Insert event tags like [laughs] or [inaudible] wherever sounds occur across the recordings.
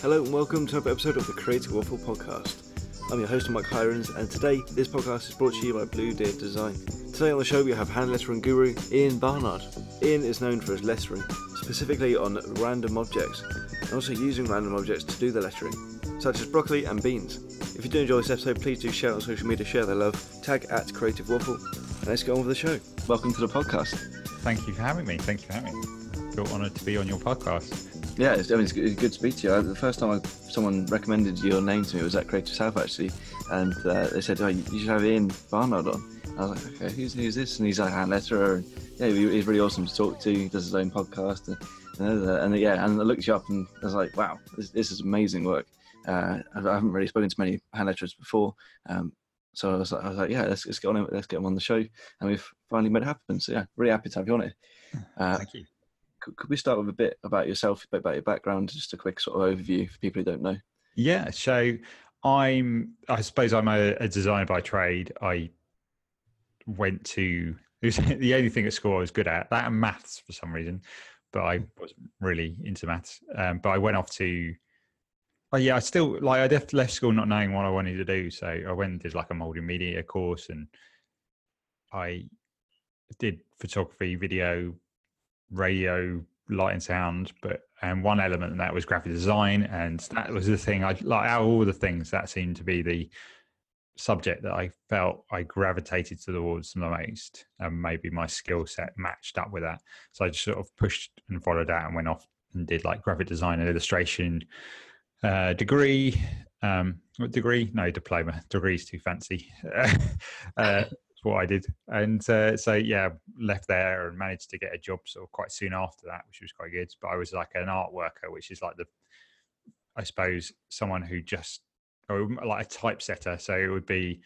Hello and welcome to another episode of the Creative Waffle Podcast. I'm your host Mike Hirons, and today this podcast is brought to you by Blue Deer Design. Today on the show we have hand lettering guru Ian Barnard. Ian is known for his lettering, specifically on random objects, and also using random objects to do the lettering, such as broccoli and beans. If you do enjoy this episode, please do share on social media, share the love, tag at Creative Waffle, and let's get on with the show. Welcome to the podcast. Thank you for having me. Thank you for having me. Feel honoured to be on your podcast. Yeah, it's, I mean, it's good, it's good to speak to you. The first time I, someone recommended your name to me was at Creative South actually, and uh, they said, "Oh, you should have Ian Barnard on." I was like, "Okay, who's who's this?" And he's like a hand letterer, and yeah, he's really awesome to talk to. He does his own podcast, and, and, and yeah, and I looked you up, and I was like, "Wow, this, this is amazing work." Uh, I haven't really spoken to many hand letterers before, um, so I was, like, I was like, "Yeah, let's, let's get on. It, let's get him on the show," and we've finally made it happen. So yeah, really happy to have you on it. Uh, Thank you could we start with a bit about yourself, a bit about your background, just a quick sort of overview for people who don't know? Yeah, so I'm, I suppose I'm a, a designer by trade. I went to [laughs] it was the only thing at school I was good at that and maths for some reason, but I wasn't really into maths. Um, but I went off to, oh yeah, I still like I left left school not knowing what I wanted to do, so I went did like a multimedia course, and I did photography, video, radio, light and sound, but and one element of that was graphic design, and that was the thing I like. Out of all the things, that seemed to be the subject that I felt I gravitated towards the most, and maybe my skill set matched up with that. So I just sort of pushed and followed that, and went off and did like graphic design and illustration uh, degree. Um, what degree? No, diploma. Degree's too fancy. [laughs] uh, what I did. And uh, so yeah, left there and managed to get a job sort of quite soon after that, which was quite good. But I was like an art worker, which is like the, I suppose, someone who just or like a typesetter. So it would be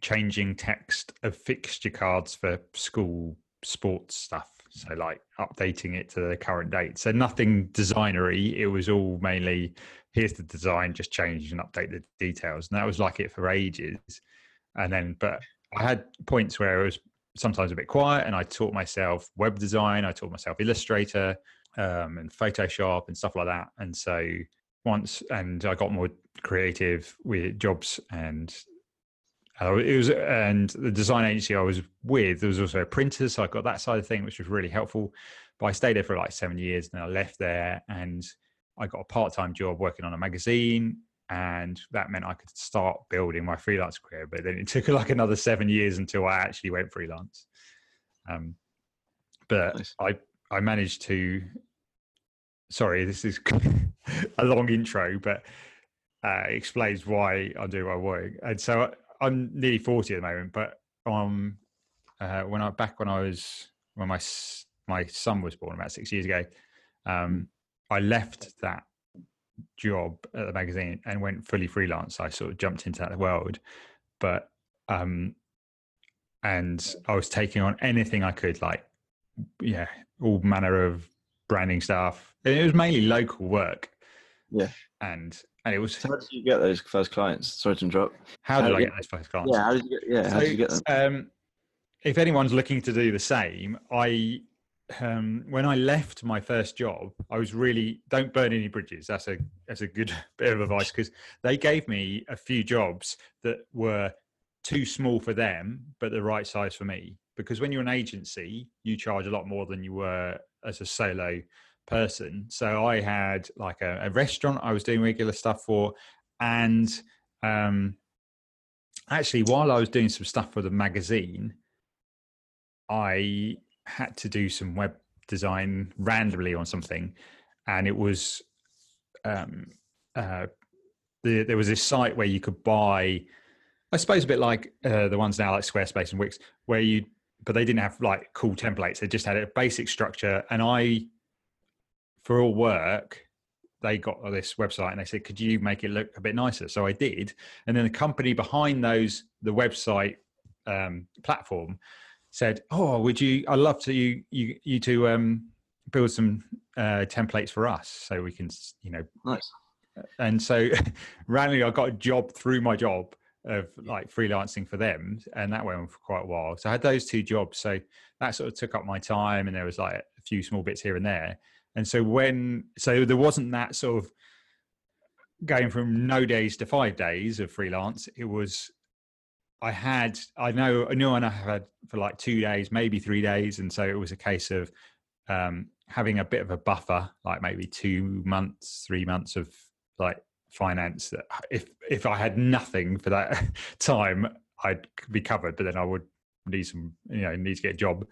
changing text of fixture cards for school sports stuff. So like updating it to the current date. So nothing designery. It was all mainly here's the design, just change and update the details. And that was like it for ages and then but I had points where it was sometimes a bit quiet, and I taught myself web design, I taught myself Illustrator um, and Photoshop and stuff like that. And so once, and I got more creative with jobs and uh, it was and the design agency I was with there was also a printer, so I got that side of thing, which was really helpful. But I stayed there for like seven years, and I left there, and I got a part time job working on a magazine, and that meant I could start building my freelance career. But then it took like another seven years until I actually went freelance. Um, but nice. I I managed to. Sorry, this is [laughs] a long intro, but uh, explains why I do my work. And so I'm nearly forty at the moment, but um, uh, when I back when I was when my my son was born about six years ago, um, I left that job at the magazine and went fully freelance. I sort of jumped into that world, but um, and I was taking on anything I could, like yeah, all manner of branding stuff. And it was mainly local work. Yeah, and and it was. So how did you get those first clients? Sorry to interrupt. How, how did I get, get those first clients? Yeah, how did you get? Yeah, so, how did you get them? Um, if anyone's looking to do the same, I um, when I left my first job, I was really don't burn any bridges. That's a that's a good [laughs] bit of advice because they gave me a few jobs that were too small for them, but the right size for me. Because when you're an agency, you charge a lot more than you were as a solo person. So I had like a, a restaurant I was doing regular stuff for, and um, actually while I was doing some stuff for the magazine, I had to do some web design randomly on something, and it was um, uh, the, there was this site where you could buy, I suppose, a bit like uh, the ones now like Squarespace and Wix, where you but they didn't have like cool templates. They just had a basic structure, and I, for all work, they got this website and they said, "Could you make it look a bit nicer?" So I did, and then the company behind those, the website um, platform, said, "Oh, would you? I'd love to you you you to um, build some uh, templates for us so we can you know." Nice. And so [laughs] randomly, I got a job through my job of like freelancing for them, and that went on for quite a while. So I had those two jobs, so that sort of took up my time, and there was like a few small bits here and there. And so when so there wasn't that sort of going from no days to five days of freelance. It was I had I know I knew I had for like two days, maybe three days, and so it was a case of um, having a bit of a buffer, like maybe two months, three months of like finance. That if if I had nothing for that [laughs] time, I'd be covered. But then I would need some, you know, need to get a job.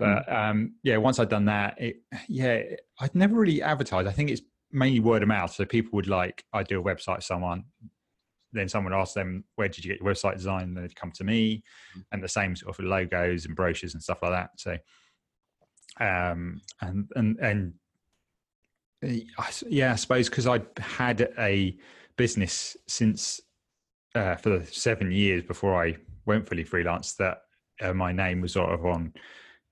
But mm. um, yeah, once I'd done that, it, yeah, I'd never really advertised. I think it's mainly word of mouth. So people would like, I do a website someone, then someone asks them, where did you get your website design? they'd come to me, mm. and the same sort of logos and brochures and stuff like that. So, um, and and and eh, yeah, I suppose because I'd had a business since uh, for the seven years before I went fully freelance that uh, my name was sort of on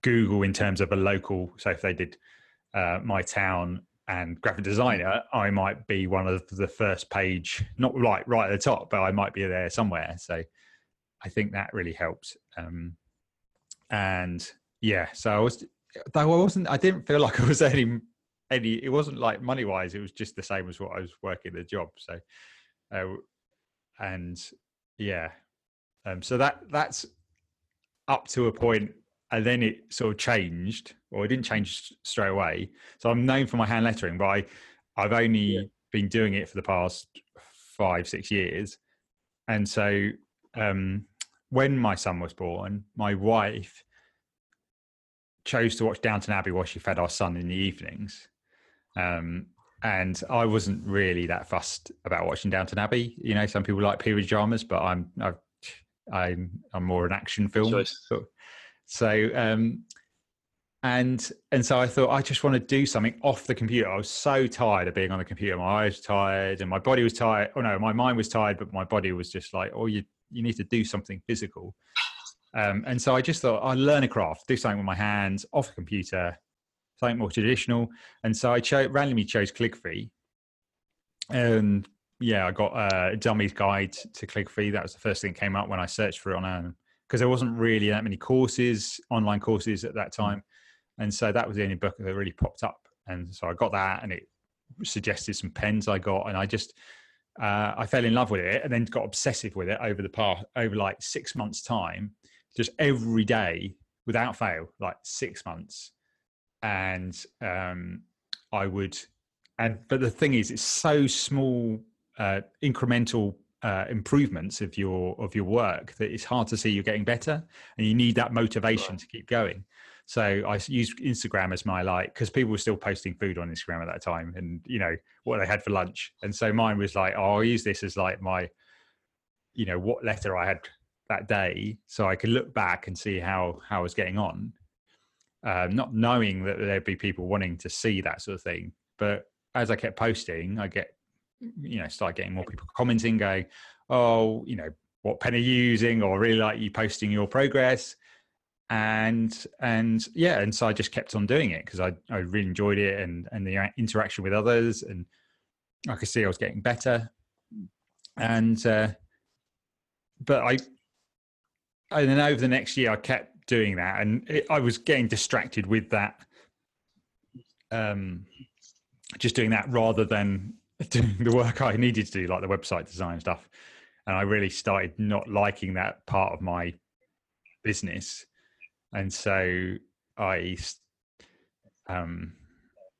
Google in terms of a local. So if they did uh, my town and graphic designer, I might be one of the first page, not right right at the top, but I might be there somewhere. So I think that really helped. Um, and yeah, so I was, though I wasn't, I didn't feel [laughs] like I was any, any, it wasn't like money wise, it was just the same as what I was working the job. So, uh, and yeah, um, so that, that's up to a point and then it sort of changed, or it didn't change straight away. So I'm known for my hand lettering, but I, I've only yeah. been doing it for the past five, six years. And so um, when my son was born, my wife chose to watch Downton Abbey while she fed our son in the evenings. Um, and I wasn't really that fussed about watching Downton Abbey. You know, some people like period dramas, but I'm i am I'm more an action film. Sort so, um, and and so I thought I just want to do something off the computer. I was so tired of being on the computer. My eyes tired, and my body was tired. Oh no, my mind was tired, but my body was just like, oh, you you need to do something physical. Um, and so I just thought I'd learn a craft, do something with my hands off the computer, something more traditional. And so I randomly chose Calligraphy. And yeah, I got a dummy's guide to Calligraphy. That was the first thing that came up when I searched for it on um, because there wasn't really that many courses, online courses at that mm. time. And so that was the only book that really popped up. And so I got that and it suggested some pens I got. And I just, uh, I fell in love with it and then got obsessive with it over the past, over like six months' time, just every day without fail, like six months. And um, I would, and, but the thing is, it's so small, uh, incremental uh, improvements of your of your work that it's hard to see you're getting better and you need that motivation right. to keep going. So i use instagram as my like because people were still posting food on instagram at that time and you know what they had for lunch. And so mine was like oh i'll use this as like my you know what letter i had that day so i could look back and see how how i was getting on. Uh, not knowing that there'd be people wanting to see that sort of thing but as i kept posting i get you know start getting more people commenting going oh you know what pen are you using? Or really like you posting your progress. And and yeah and so i just kept on doing it because i i really enjoyed it and and the interaction with others and i could see i was getting better. And uh but i and then over the next year i kept doing that and it, i was getting distracted with that um just doing that rather than [laughs] doing the work I needed to do, like the website design stuff. And I really started not liking that part of my business. And so I, um,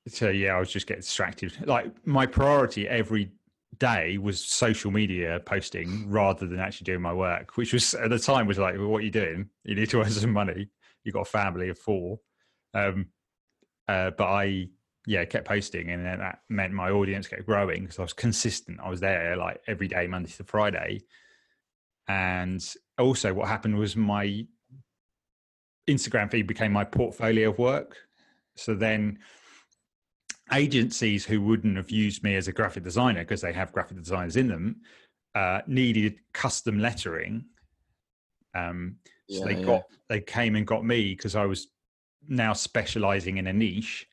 so yeah, I was just getting distracted. Like my priority every day was social media posting rather than actually doing my work, which was at the time was like, well, what are you doing? You need to earn some money. You've got a family of four. Um, uh, but I yeah, kept posting, and then that meant my audience kept growing because I was consistent. I was there like every day, Monday to Friday. And also, what happened was my Instagram feed became my portfolio of work. So then, agencies who wouldn't have used me as a graphic designer because they have graphic designers in them uh, needed custom lettering. Um, so yeah, they got they came and got me because I was now specializing in a niche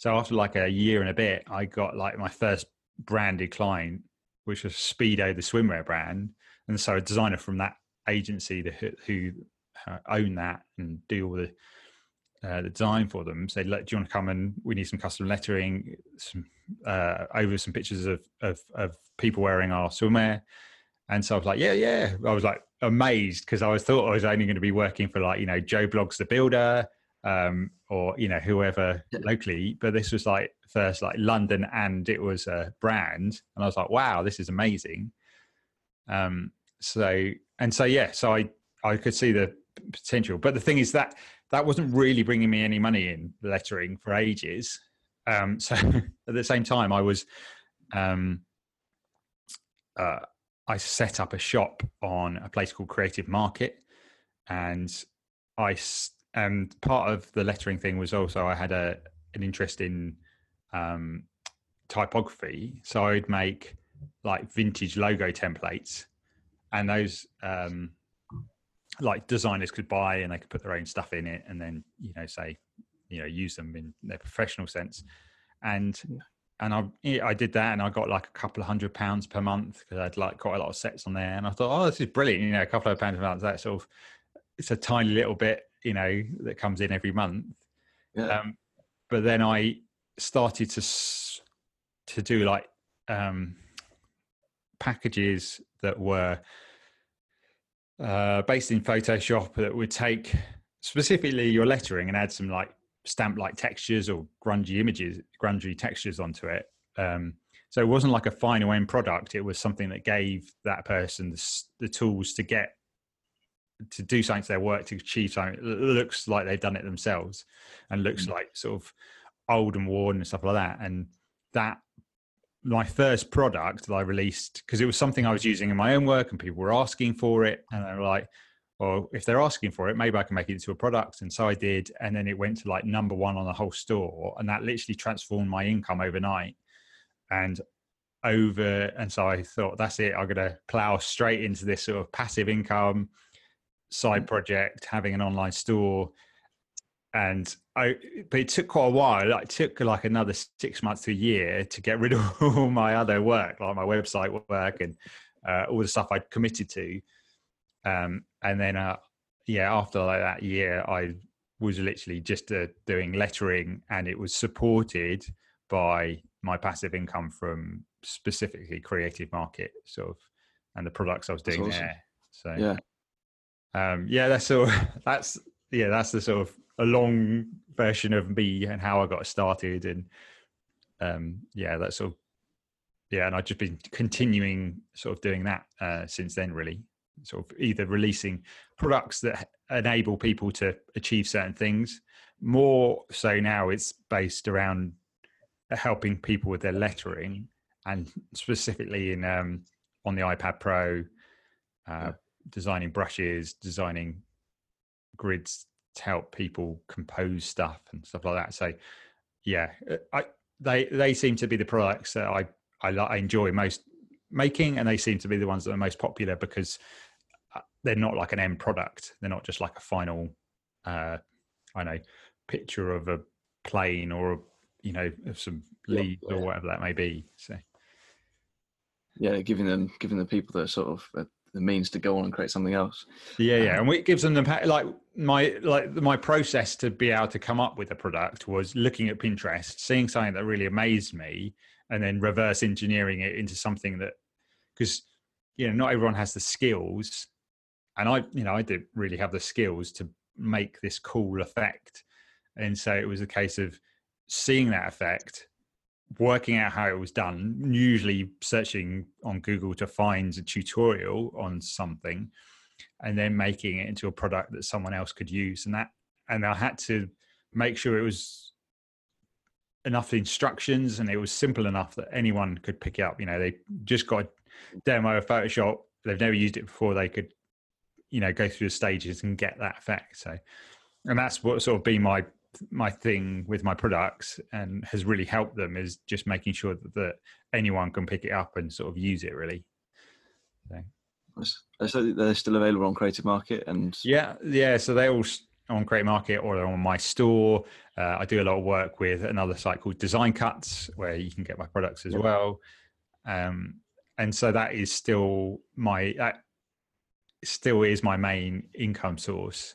so after like a year and a bit, I got like my first branded client, which was Speedo, the swimwear brand. and so a designer from that agency who uh, own that and do all the uh, the design for them say do you want to come and we need some custom lettering some uh, over some pictures of, of, of people wearing our swimwear and so i was like yeah yeah i was like amazed because i was thought i was only going to be working for like you know joe bloggs the builder um, or you know whoever locally but this was like first like london and it was a brand and i was like wow this is amazing. Um so and so yeah so i i could see the potential but the thing is that that wasn't really bringing me any money in lettering for ages. Um so [laughs] at the same time i was um uh i set up a shop on a place called creative market and i and part of the lettering thing was also I had a an interest in um, typography, so I'd make like vintage logo templates, and those um, like designers could buy and they could put their own stuff in it, and then you know say you know use them in their professional sense, and and I I did that and I got like a couple of hundred pounds per month because I'd like quite a lot of sets on there, and I thought oh this is brilliant, you know a couple of pounds per month that sort of it's a tiny little bit you know that comes in every month. Yeah. um, but then i started to to do like um, packages that were uh, based in photoshop that would take specifically your lettering and add some like stamp like textures or grungy images grungy textures onto it. Um, so it wasn't like a final end product. It was something that gave that person the, the tools to get to do something to their work to achieve something it looks like they've done it themselves and looks mm. like sort of old and worn and stuff like that. And that my first product that i released because it was something i was using in my own work and people were asking for it and they were like well if they're asking for it maybe i can make it into a product. And so i did and then it went to like number one on the whole store and that literally transformed my income overnight. And over and so i thought that's it i'm going to plow straight into this sort of passive income side project, having an online store. And I, but it took quite a while. Like, it took like another six months to a year to get rid of [laughs] all my other work, like my website work and uh, all the stuff I'd committed to. Um, and then, uh, yeah, after like that year, I was literally just uh, doing lettering, and it was supported by my passive income from specifically creative market sort of and the products I was doing awesome. there. So yeah, um, yeah, that's of, [laughs] that's yeah, that's the sort of a long version of me and how I got started, and um, yeah, that's of yeah, and I've just been continuing sort of doing that uh, since then, really. Sort of either releasing products that enable people to achieve certain things. More so now, it's based around helping people with their lettering, and specifically in um, on the iPad Pro, uh, designing brushes, designing grids to help people compose stuff and stuff like that. So, yeah, uh, I they they seem to be the products that I I, I enjoy most making, and they seem to be the ones that are most popular because uh, they're not like an end product. They're not just like a final, uh, I know, picture of a plane or a, you know of some leaves yeah, yeah. or whatever that may be. So yeah, giving them giving the people that sort of uh, the means to go on and create something else. Yeah, yeah, um, and it gives them the like my like my process to be able to come up with a product was looking at Pinterest, seeing something that really amazed me, and then reverse engineering it into something that because you know not everyone has the skills, and I you know I didn't really have the skills to make this cool effect, and so it was a case of seeing that effect working out how it was done, usually searching on Google to find a tutorial on something and then making it into a product that someone else could use. And that, and I had to make sure it was enough instructions and it was simple enough that anyone could pick it up. You know, they just got a demo of Photoshop, they've never used it before, they could, you know, go through the stages and get that effect. So, and that's what sort of been my my thing with my products and has really helped them is just making sure that, that anyone can pick it up and sort of use it really. So. so they're still available on Creative Market and yeah, yeah. So they're all on Creative Market or they're on my store. Uh, I do a lot of work with another site called Design Cuts where you can get my products as well. Um, and so that is still my that still is my main income source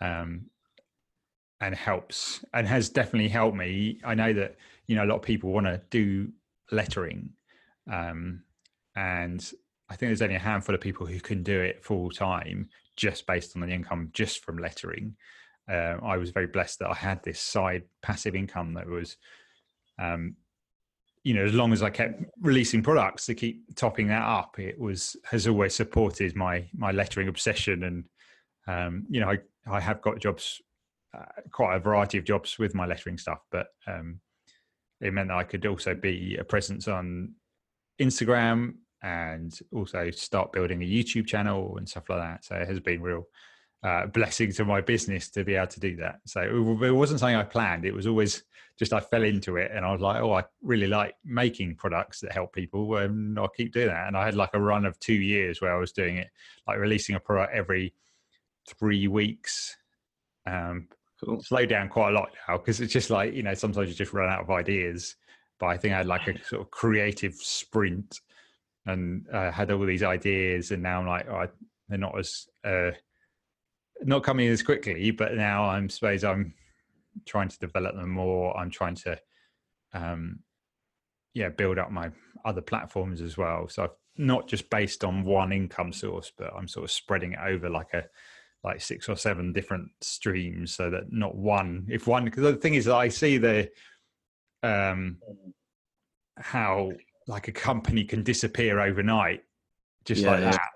um, and helps and has definitely helped me. I know that you know a lot of people want to do lettering, um, and I think there's only a handful of people who can do it full time just based on the income just from lettering. Uh, I was very blessed that I had this side passive income that was, um, you know, as long as I kept releasing products to keep topping that up, it was has always supported my my lettering obsession. And um, you know, I I have got jobs, quite a variety of jobs with my lettering stuff, but um, it meant that I could also be a presence on Instagram and also start building a YouTube channel and stuff like that. So it has been real uh, blessing to my business to be able to do that. So it, it wasn't something I planned. It was always just I fell into it, and I was like, oh, I really like making products that help people, and I'll keep doing that. And I had like a run of two years where I was doing it, like releasing a product every three weeks. Um, cool. Slow down quite a lot now because it's just like you know sometimes you just run out of ideas. But I think I had like a sort of creative sprint and uh, had all these ideas, and now I'm like, oh, they're not as uh, not coming as quickly, but now I'm suppose I'm trying to develop them more. I'm trying to, um, yeah, build up my other platforms as well. So I've not just based on one income source, but I'm sort of spreading it over like a like six or seven different streams, so that not one. If one, because the thing is, that I see the um how like a company can disappear overnight, just yeah, like yeah. that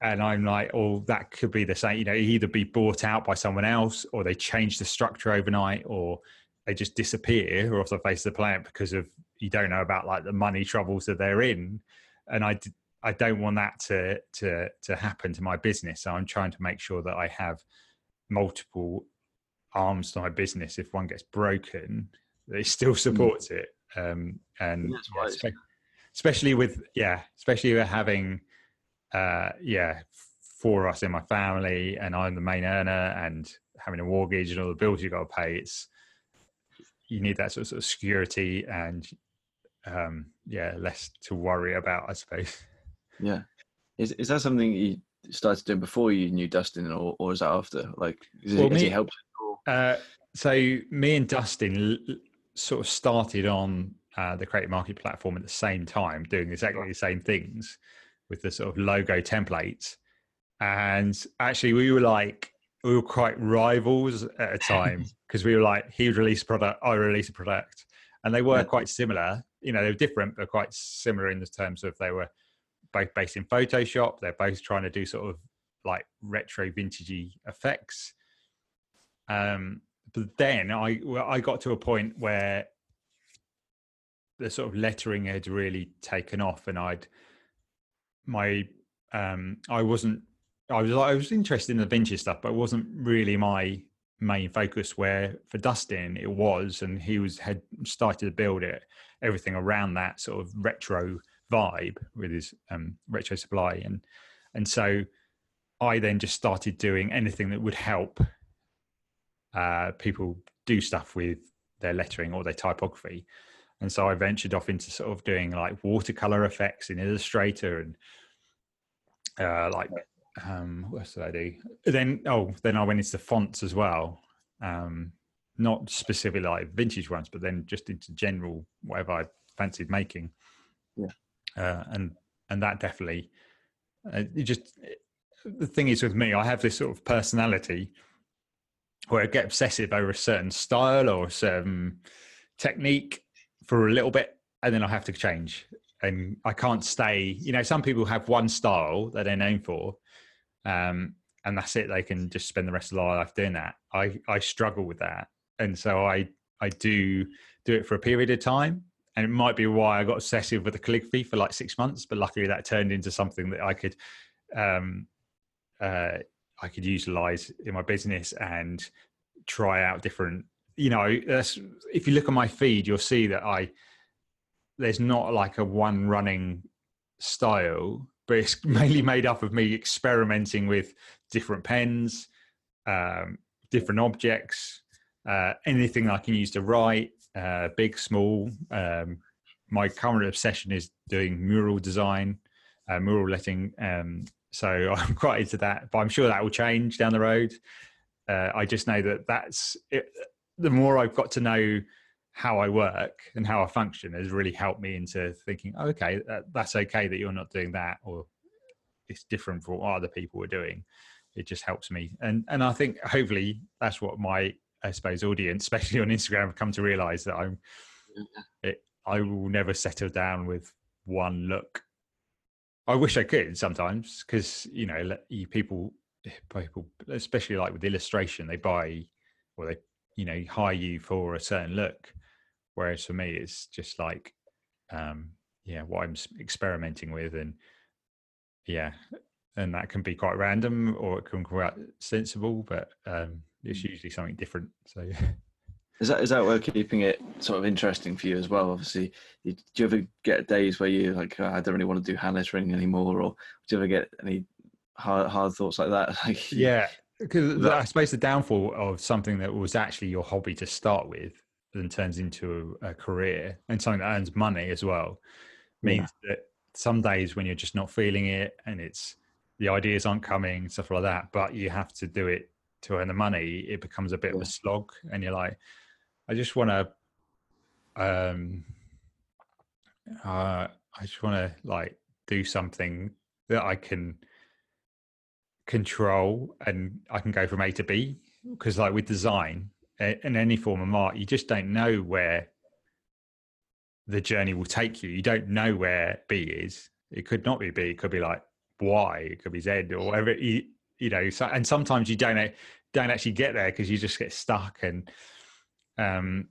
and I'm like, oh, that could be the same. You know, either be bought out by someone else, or they change the structure overnight, or they just disappear or off the face of the planet because of you don't know about like the money troubles that they're in. And I, I don't want that to to to happen to my business. So I'm trying to make sure that I have multiple arms to my business. If one gets broken, it still mm. supports mm. it. Um, and yeah, especially with yeah, especially with having uh, yeah, for us in my family, and I'm the main earner, and having a mortgage and all the bills you got to pay, it's you need that sort of, sort of security and um, yeah, less to worry about, I suppose. Yeah, is is that something you started doing before you knew Dustin, or or is that after? Like, is well, it, me, helped? Uh, so me and Dustin l- sort of started on uh, the creative market platform at the same time, doing exactly the same things with the sort of logo templates. And actually, we were like, we were quite rivals at a time [laughs] because we were like, he would release a product, I release a product. And they were yeah. quite similar. You know, they were different, but quite similar in the terms of they were both based in Photoshop. They're both trying to do sort of like retro vintagey effects. Um, but then I I got to a point where the sort of lettering had really taken off, and I'd my um I wasn't I was I was interested in the vintage stuff, but it wasn't really my main focus. Where for Dustin, it was, and he was had started to build it everything around that sort of retro vibe with his um, retro supply, and and so I then just started doing anything that would help uh, people do stuff with their lettering or their typography. And so I ventured off into sort of doing like watercolor effects in Illustrator and uh, like um, what else did I do? Then oh, then I went into fonts as well. Um, not specifically like vintage ones, but then just into general whatever I fancied making. Uh, and and that definitely uh, just the thing is with me, I have this sort of personality where I get obsessive over a certain style or certain technique for a little bit, and then I have to change and I can't stay. You know, some people have one style that they're known for, um, and that's it. They can just spend the rest of their life doing that. I I struggle with that, and so I I do do it for a period of time, and it might be why I got obsessive with the calligraphy for like six months. But luckily, that turned into something that I could um, uh, I could utilize in my business and try out different. You know, if you look at my feed, you'll see that I there's not like a one running style, but it's [laughs] mainly made up of me experimenting with different pens, um, different objects, uh, anything I can use to write, uh, big, small. Um, my current obsession is doing mural design, uh, mural letting, um, So [laughs] I'm quite into that, but I'm sure that will change down the road. Uh, I just know that that's it, the more I've got to know how I work and how I function has really helped me into thinking, oh, okay, that, that's okay that you're not doing that, or it's different from what other people are doing. It just helps me, and and I think hopefully that's what my I suppose audience, [laughs] especially on Instagram, have come to realize that I'm. It, I will never settle down with one look. I wish I could sometimes because you know you people people especially like with illustration they buy or they you know hire you for a certain look whereas for me it's just like um yeah what i'm experimenting with and yeah and that can be quite random or it can be quite sensible but um it's mm. usually something different so is that is that where keeping it sort of interesting for you as well obviously do you ever get days where you like oh, i don't really want to do hand lettering anymore or do you ever get any hard hard thoughts like that [laughs] like yeah because i suppose the downfall of something that was actually your hobby to start with then turns into a, a career and something that earns money as well means yeah. that some days when you're just not feeling it and it's the ideas aren't coming stuff like that but you have to do it to earn the money it becomes a bit yeah. of a slog and you're like i just want to um uh i just want to like do something that i can control and i can go from a to b because like with design in any form of art, you just don't know where the journey will take you. You don't know where B is. It could not be B. It could be like Y. It could be Z or whatever. You, you know, so, and sometimes you don't don't actually get there because you just get stuck and um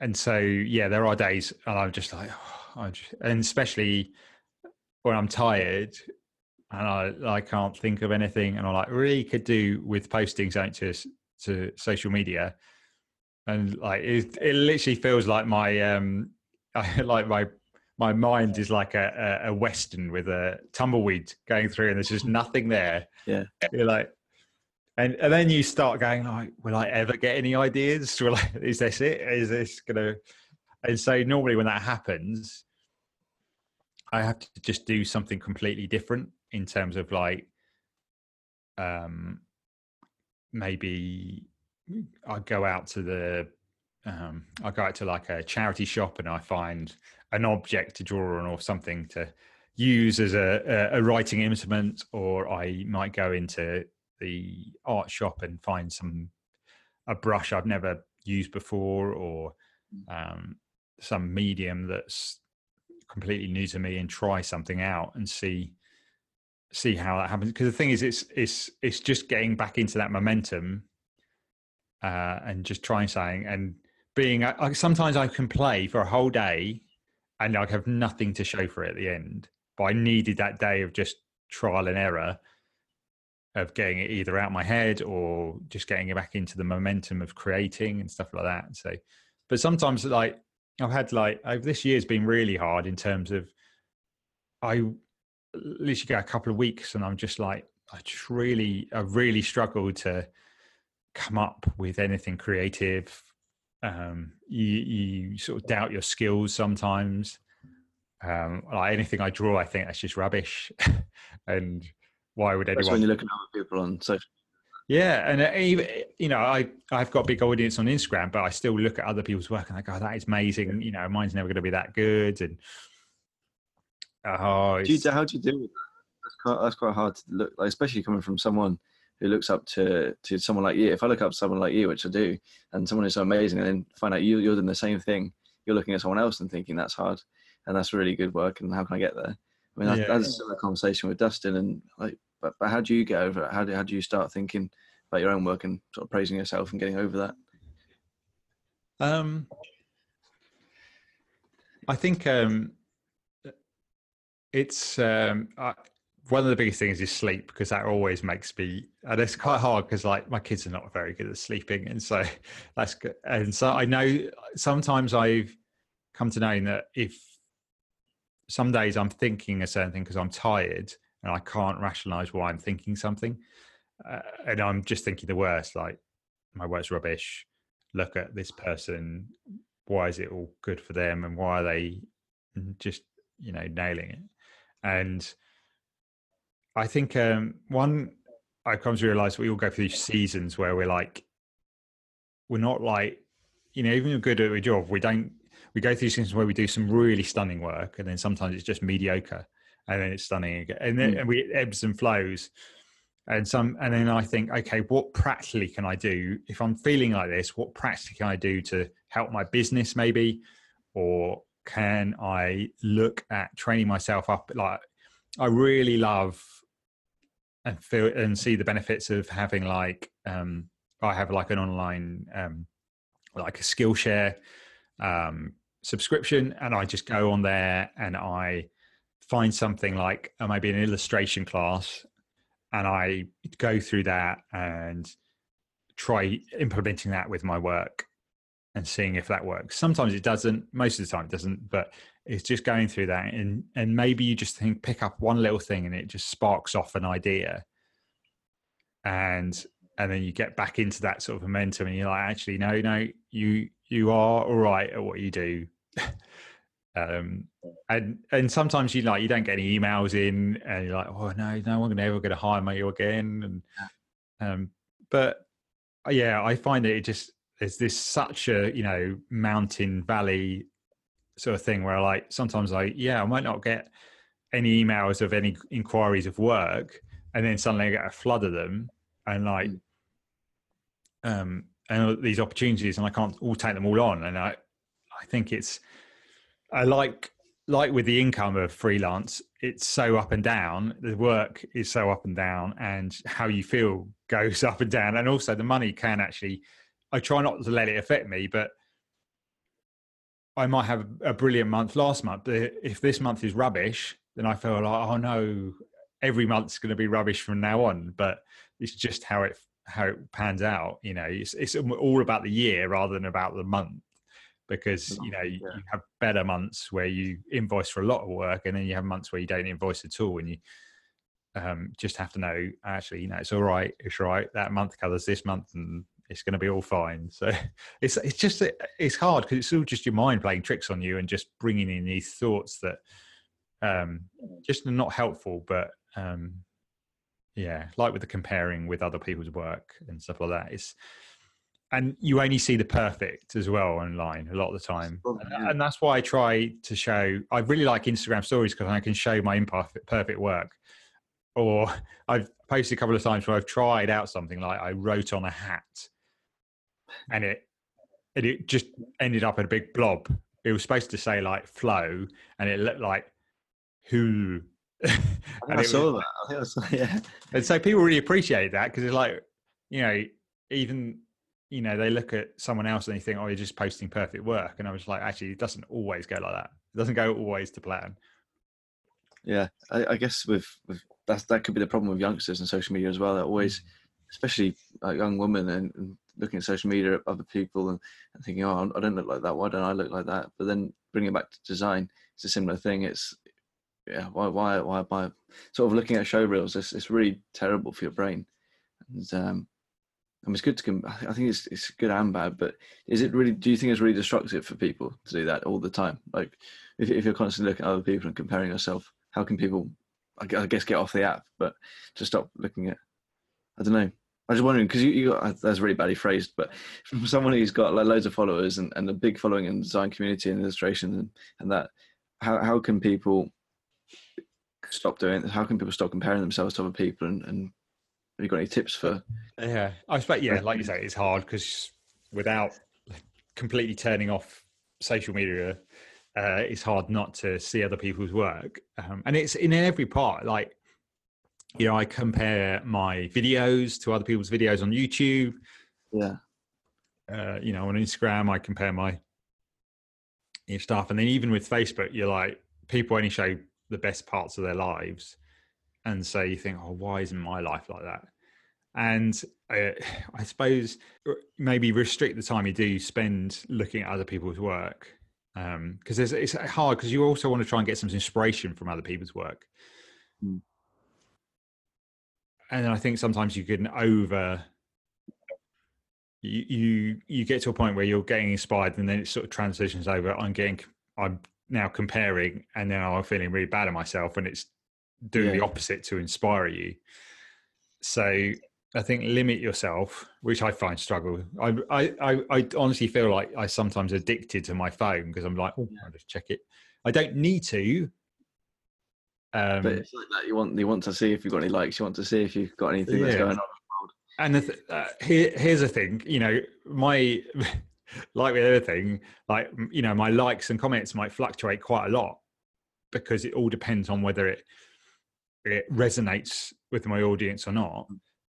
and so yeah, there are days and I'm just like, [sighs] oh, just, and especially when I'm tired and I I can't think of anything and I like really could do with posting something to to social media, and like it, it literally feels like my um, I, [laughs] like my my mind is like a, a, western with a tumbleweed going through, and there's just [laughs] nothing there. Yeah, you're like, and and then you start going like, will I ever get any ideas? Will I, [laughs] is this it? Is this gonna? And so normally when that happens, I have to just do something completely different in terms of like, um, maybe I go out to the um, I go out to like a charity shop and I find an object to draw on or something to use as a, a, writing instrument, or I might go into the art shop and find some a brush I've never used before, or mm. um, some medium that's completely new to me, and try something out and see see how that happens because the thing is it's it's it's just getting back into that momentum uh and just trying something and being I, sometimes i can play for a whole day and i have nothing to show for it at the end but i needed that day of just trial and error of getting it either out my head or just getting it back into the momentum of creating and stuff like that so but sometimes like i've had like this year's been really hard in terms of i literally go a couple of weeks and I'm just like, I just really, I really struggled to come up with anything creative. Um, you, you sort of doubt your skills sometimes. Um, like anything I draw, I think that's just rubbish. [laughs] and why would anyone? That's when you're looking at other people on social. Yeah, and uh, even you know, I I've got a big audience on Instagram, but I still look at other people's work and I go, oh, "That is amazing." You know, mine's never going to be that good, and Oh, do you, how do you deal with that? That's quite, that's quite hard to look, like, especially coming from someone who looks up to to someone like you. If I look up to someone like you, which I do, and someone who's so amazing, and then find out you you're doing the same thing, you're looking at someone else and thinking that's hard, and that's really good work. And how can I get there? I mean, yeah. that's a conversation with Dustin, and like, but, but how do you get over it? How do how do you start thinking about your own work and sort of praising yourself and getting over that? Um, I think um, it's um, I, one of the biggest things is sleep because that always makes me and it's quite hard because like my kids are not very good at sleeping and so [laughs] that's good. And so i know sometimes i've come to know that if some days i'm thinking a certain thing because i'm tired and i can't rationalize why i'm thinking something uh, and i'm just thinking the worst like my work's rubbish. Look at this person. Why is it all good for them and why are they just you know nailing it? And I think um, one I come to realize we all go through seasons where we're like, we're not like, you know, even if we're good at a job, we don't. We go through seasons where we do some really stunning work, and then sometimes it's just mediocre, and then it's stunning again, and then Mm. and we it ebbs and flows. And some, and then I think, okay, what practically can I do if I'm feeling like this? What practically can I do to help my business, maybe, or can I look at training myself up? Like, I really love and feel and see the benefits of having like um I have like an online um like a Skillshare um subscription and I just go on there and I find something like uh, maybe an illustration class and I go through that and try implementing that with my work and seeing if that works. Sometimes it doesn't, most of the time it doesn't, but it's just going through that and and maybe you just think pick up one little thing and it just sparks off an idea. And and then you get back into that sort of momentum and you're like actually no no you you are all right at what you do. [laughs] Um and and sometimes you like you don't get any emails in and you're like oh no no one ever going to hire me again. And um but uh, yeah i find that it just there's this such a you know mountain valley sort of thing where like sometimes i yeah i might not get any emails of any inquiries of work and then suddenly i get a flood of them and like Mm. um and these opportunities and i can't all take them all on and i i think it's i like like with the income of freelance it's so up and down the work is so up and down and how you feel [laughs] goes up and down and also the money can actually i try not to let it affect me but i might have a brilliant month last month if this month is rubbish then i feel like oh no every month's going to be rubbish from now on but it's just how it how it pans out you know it's, it's all about the year rather than about the month because you know you, Yeah. you have better months where you invoice for a lot of work and then you have months where you don't invoice at all and you um, just have to know actually you know it's all right it's all right that month covers this month and it's going to be all fine. So [laughs] it's it's just it's hard because it's all just your mind playing tricks on you and just bringing in these thoughts that um just not helpful but um yeah like with the comparing with other people's work and stuff like that it's and you only see the perfect as well online a lot of the time. And, and that's why i try to show i really like instagram stories because i can show my imperfect perfect work. Or [laughs] i've posted a couple of times where i've tried out something like i wrote on a hat and it and it just ended up in a big blob it was supposed to say like flow and it looked like who [laughs] I, I it was- saw that. I think I saw, [laughs] yeah. and so people really appreciate that because it's like, you know, even you know they look at someone else and they think, oh, you're just posting perfect work, and I was like, actually, it doesn't always go like that. It doesn't go always to plan. Yeah, I, I guess with, with that's that could be the problem with youngsters and social media as well. They're always, mm. especially like young women, and, and looking at social media of other people and, and thinking, oh, I don't look like that. Why don't I look like that? But then bringing it back to design, it's a similar thing. It's yeah, why why why by sort of looking at show reels, it's it's really terrible for your brain. And um, I mean, it's good to. Com- I think it's it's good and bad, but is it really? Do you think it's really destructive for people to do that all the time? Like, if if you're constantly looking at other people and comparing yourself, how can people? I I guess get off the app, but just stop looking at. I don't know. I was just wondering because you, you got that's really badly phrased, but from someone who's got like loads of followers and, and a big following in the design community and illustration and, and that, how how can people stop doing? How can people stop comparing themselves to other people? And, and have you got any tips for? Yeah, I expect. Yeah, like you say, it's hard because without completely turning off social media, uh, it's hard not to see other people's work, um, and it's in every part. Like, you know, I compare my videos to other people's videos on YouTube. Yeah, uh, you know, on Instagram, I compare my your stuff, and then even with Facebook, you're like, people only show the best parts of their lives, and so you think, oh, why isn't my life like that? And uh, I suppose maybe restrict the time you do spend looking at other people's work, because it's it's hard because you also want to try and get some inspiration from other people's work. Mm. And I think sometimes you can over you, you you get to a point where you're getting inspired and then it sort of transitions over i'm getting i'm now comparing and then i'm feeling really bad at myself and it's doing the opposite to inspire you. So I think limit yourself, which I find struggle. I I I, I honestly feel like I sometimes addicted to my phone because I'm like, oh, I'll just check it. I don't need to. Um, but it's like that. You want you want to see if you've got any likes. You want to see if you've got anything that's going on. and the th- uh, here, here's the thing you know my [laughs] like with everything like you know my likes and comments might fluctuate quite a lot because it all depends on whether it it resonates with my audience or not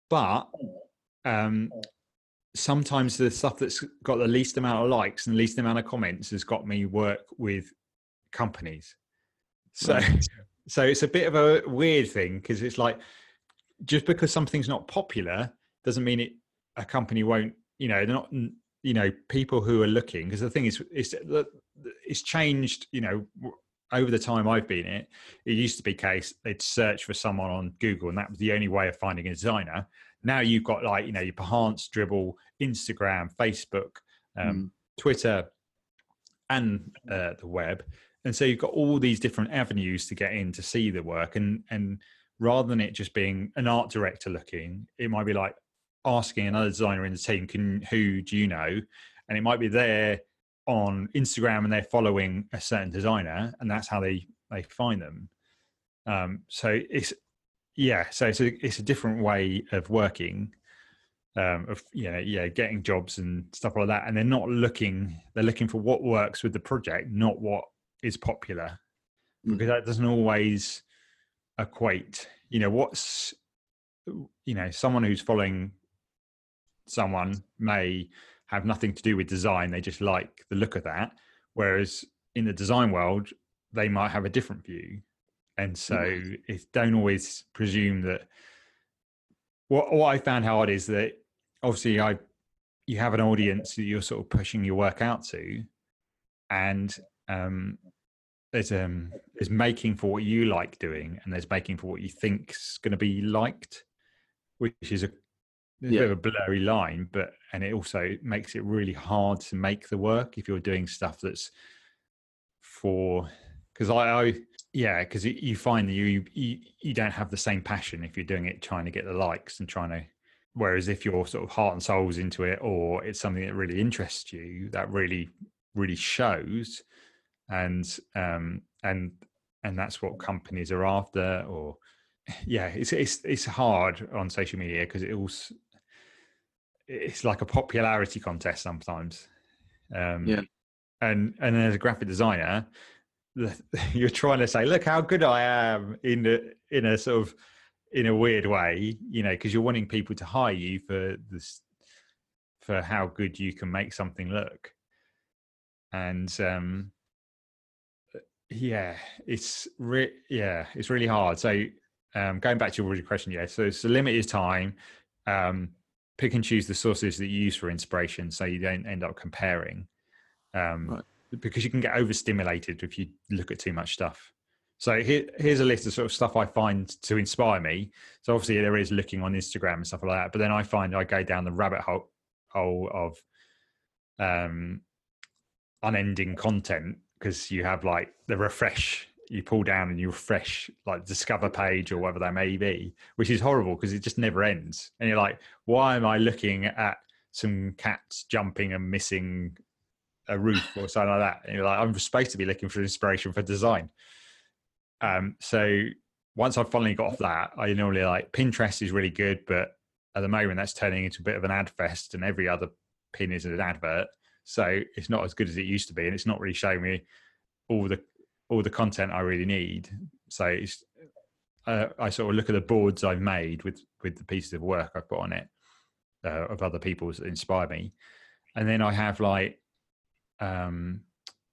but um sometimes the stuff that's got the least amount of likes and least amount of comments has got me work with companies so. [laughs] so it's a bit of a weird thing because it's like just because something's not popular doesn't mean it a company won't you know they're not you know people who are looking. Because the thing is it's it's changed you know over the time i've been it it used to be case they'd search for someone on google and that was the only way of finding a designer. Now you've got like you know your behance Dribbble instagram facebook um, twitter and uh, the web and so you've got all these different avenues to get in to see the work and and rather than it just being an art director looking it might be like asking another designer in the team can who do you know? And it might be there on instagram and they're following a certain designer and that's how they they find them. Um so it's yeah so it's a it's a different way of working um of you know yeah getting jobs and stuff like that. And they're not looking they're looking for what works with the project not what is popular Mm. because that doesn't always equate you know what's you know someone who's following someone may have nothing to do with design they just like the look of that whereas in the design world they might have a different view and so it's don't always presume that what what i found hard is that obviously i you have an audience that you're sort of pushing your work out to and um there's um there's making for what you like doing and there's making for what you think's going to be liked which is a, a bit of a blurry line but and it also makes it really hard to make the work if you're doing stuff that's for because I, I yeah because you find that you, you you don't have the same passion if you're doing it trying to get the likes and trying to whereas if you're sort of heart and souls into it or it's something that really interests you that really really shows and um and and that's what companies are after or [laughs] yeah it's it's it's hard on social media because it also it's like a popularity contest sometimes um Yeah. and and as a graphic designer [laughs] you're trying to say look how good i am in a in a sort of in a weird way you know because you're wanting people to hire you for this for how good you can make something look and um yeah it's re- yeah it's really hard. So um going back to your original question yeah so it's a limited time. Um pick and choose the sources that you use for inspiration so you don't end up comparing um Right. because you can get overstimulated if you look at too much stuff. So here, here's a list of sort of stuff i find to inspire me. So obviously there is looking on instagram and stuff like that but then i find i go down the rabbit hole hole of um unending content because you have like the refresh you pull down and you refresh like discover page or whatever that may be which is horrible because it just never ends. And you're like why am i looking at some cats jumping and missing a roof or something like that? And you're like i'm supposed to be looking for inspiration for design. Um so once i've finally got off that i normally like pinterest is really good but at the moment that's turning into a bit of an ad fest and every other pin is an advert so it's not as good as it used to be and it's not really showing me all the all the content i really need. So it's uh, i sort of look at the boards i've made with with the pieces of work i've put on it uh, of other people's that inspire me. And then i have like um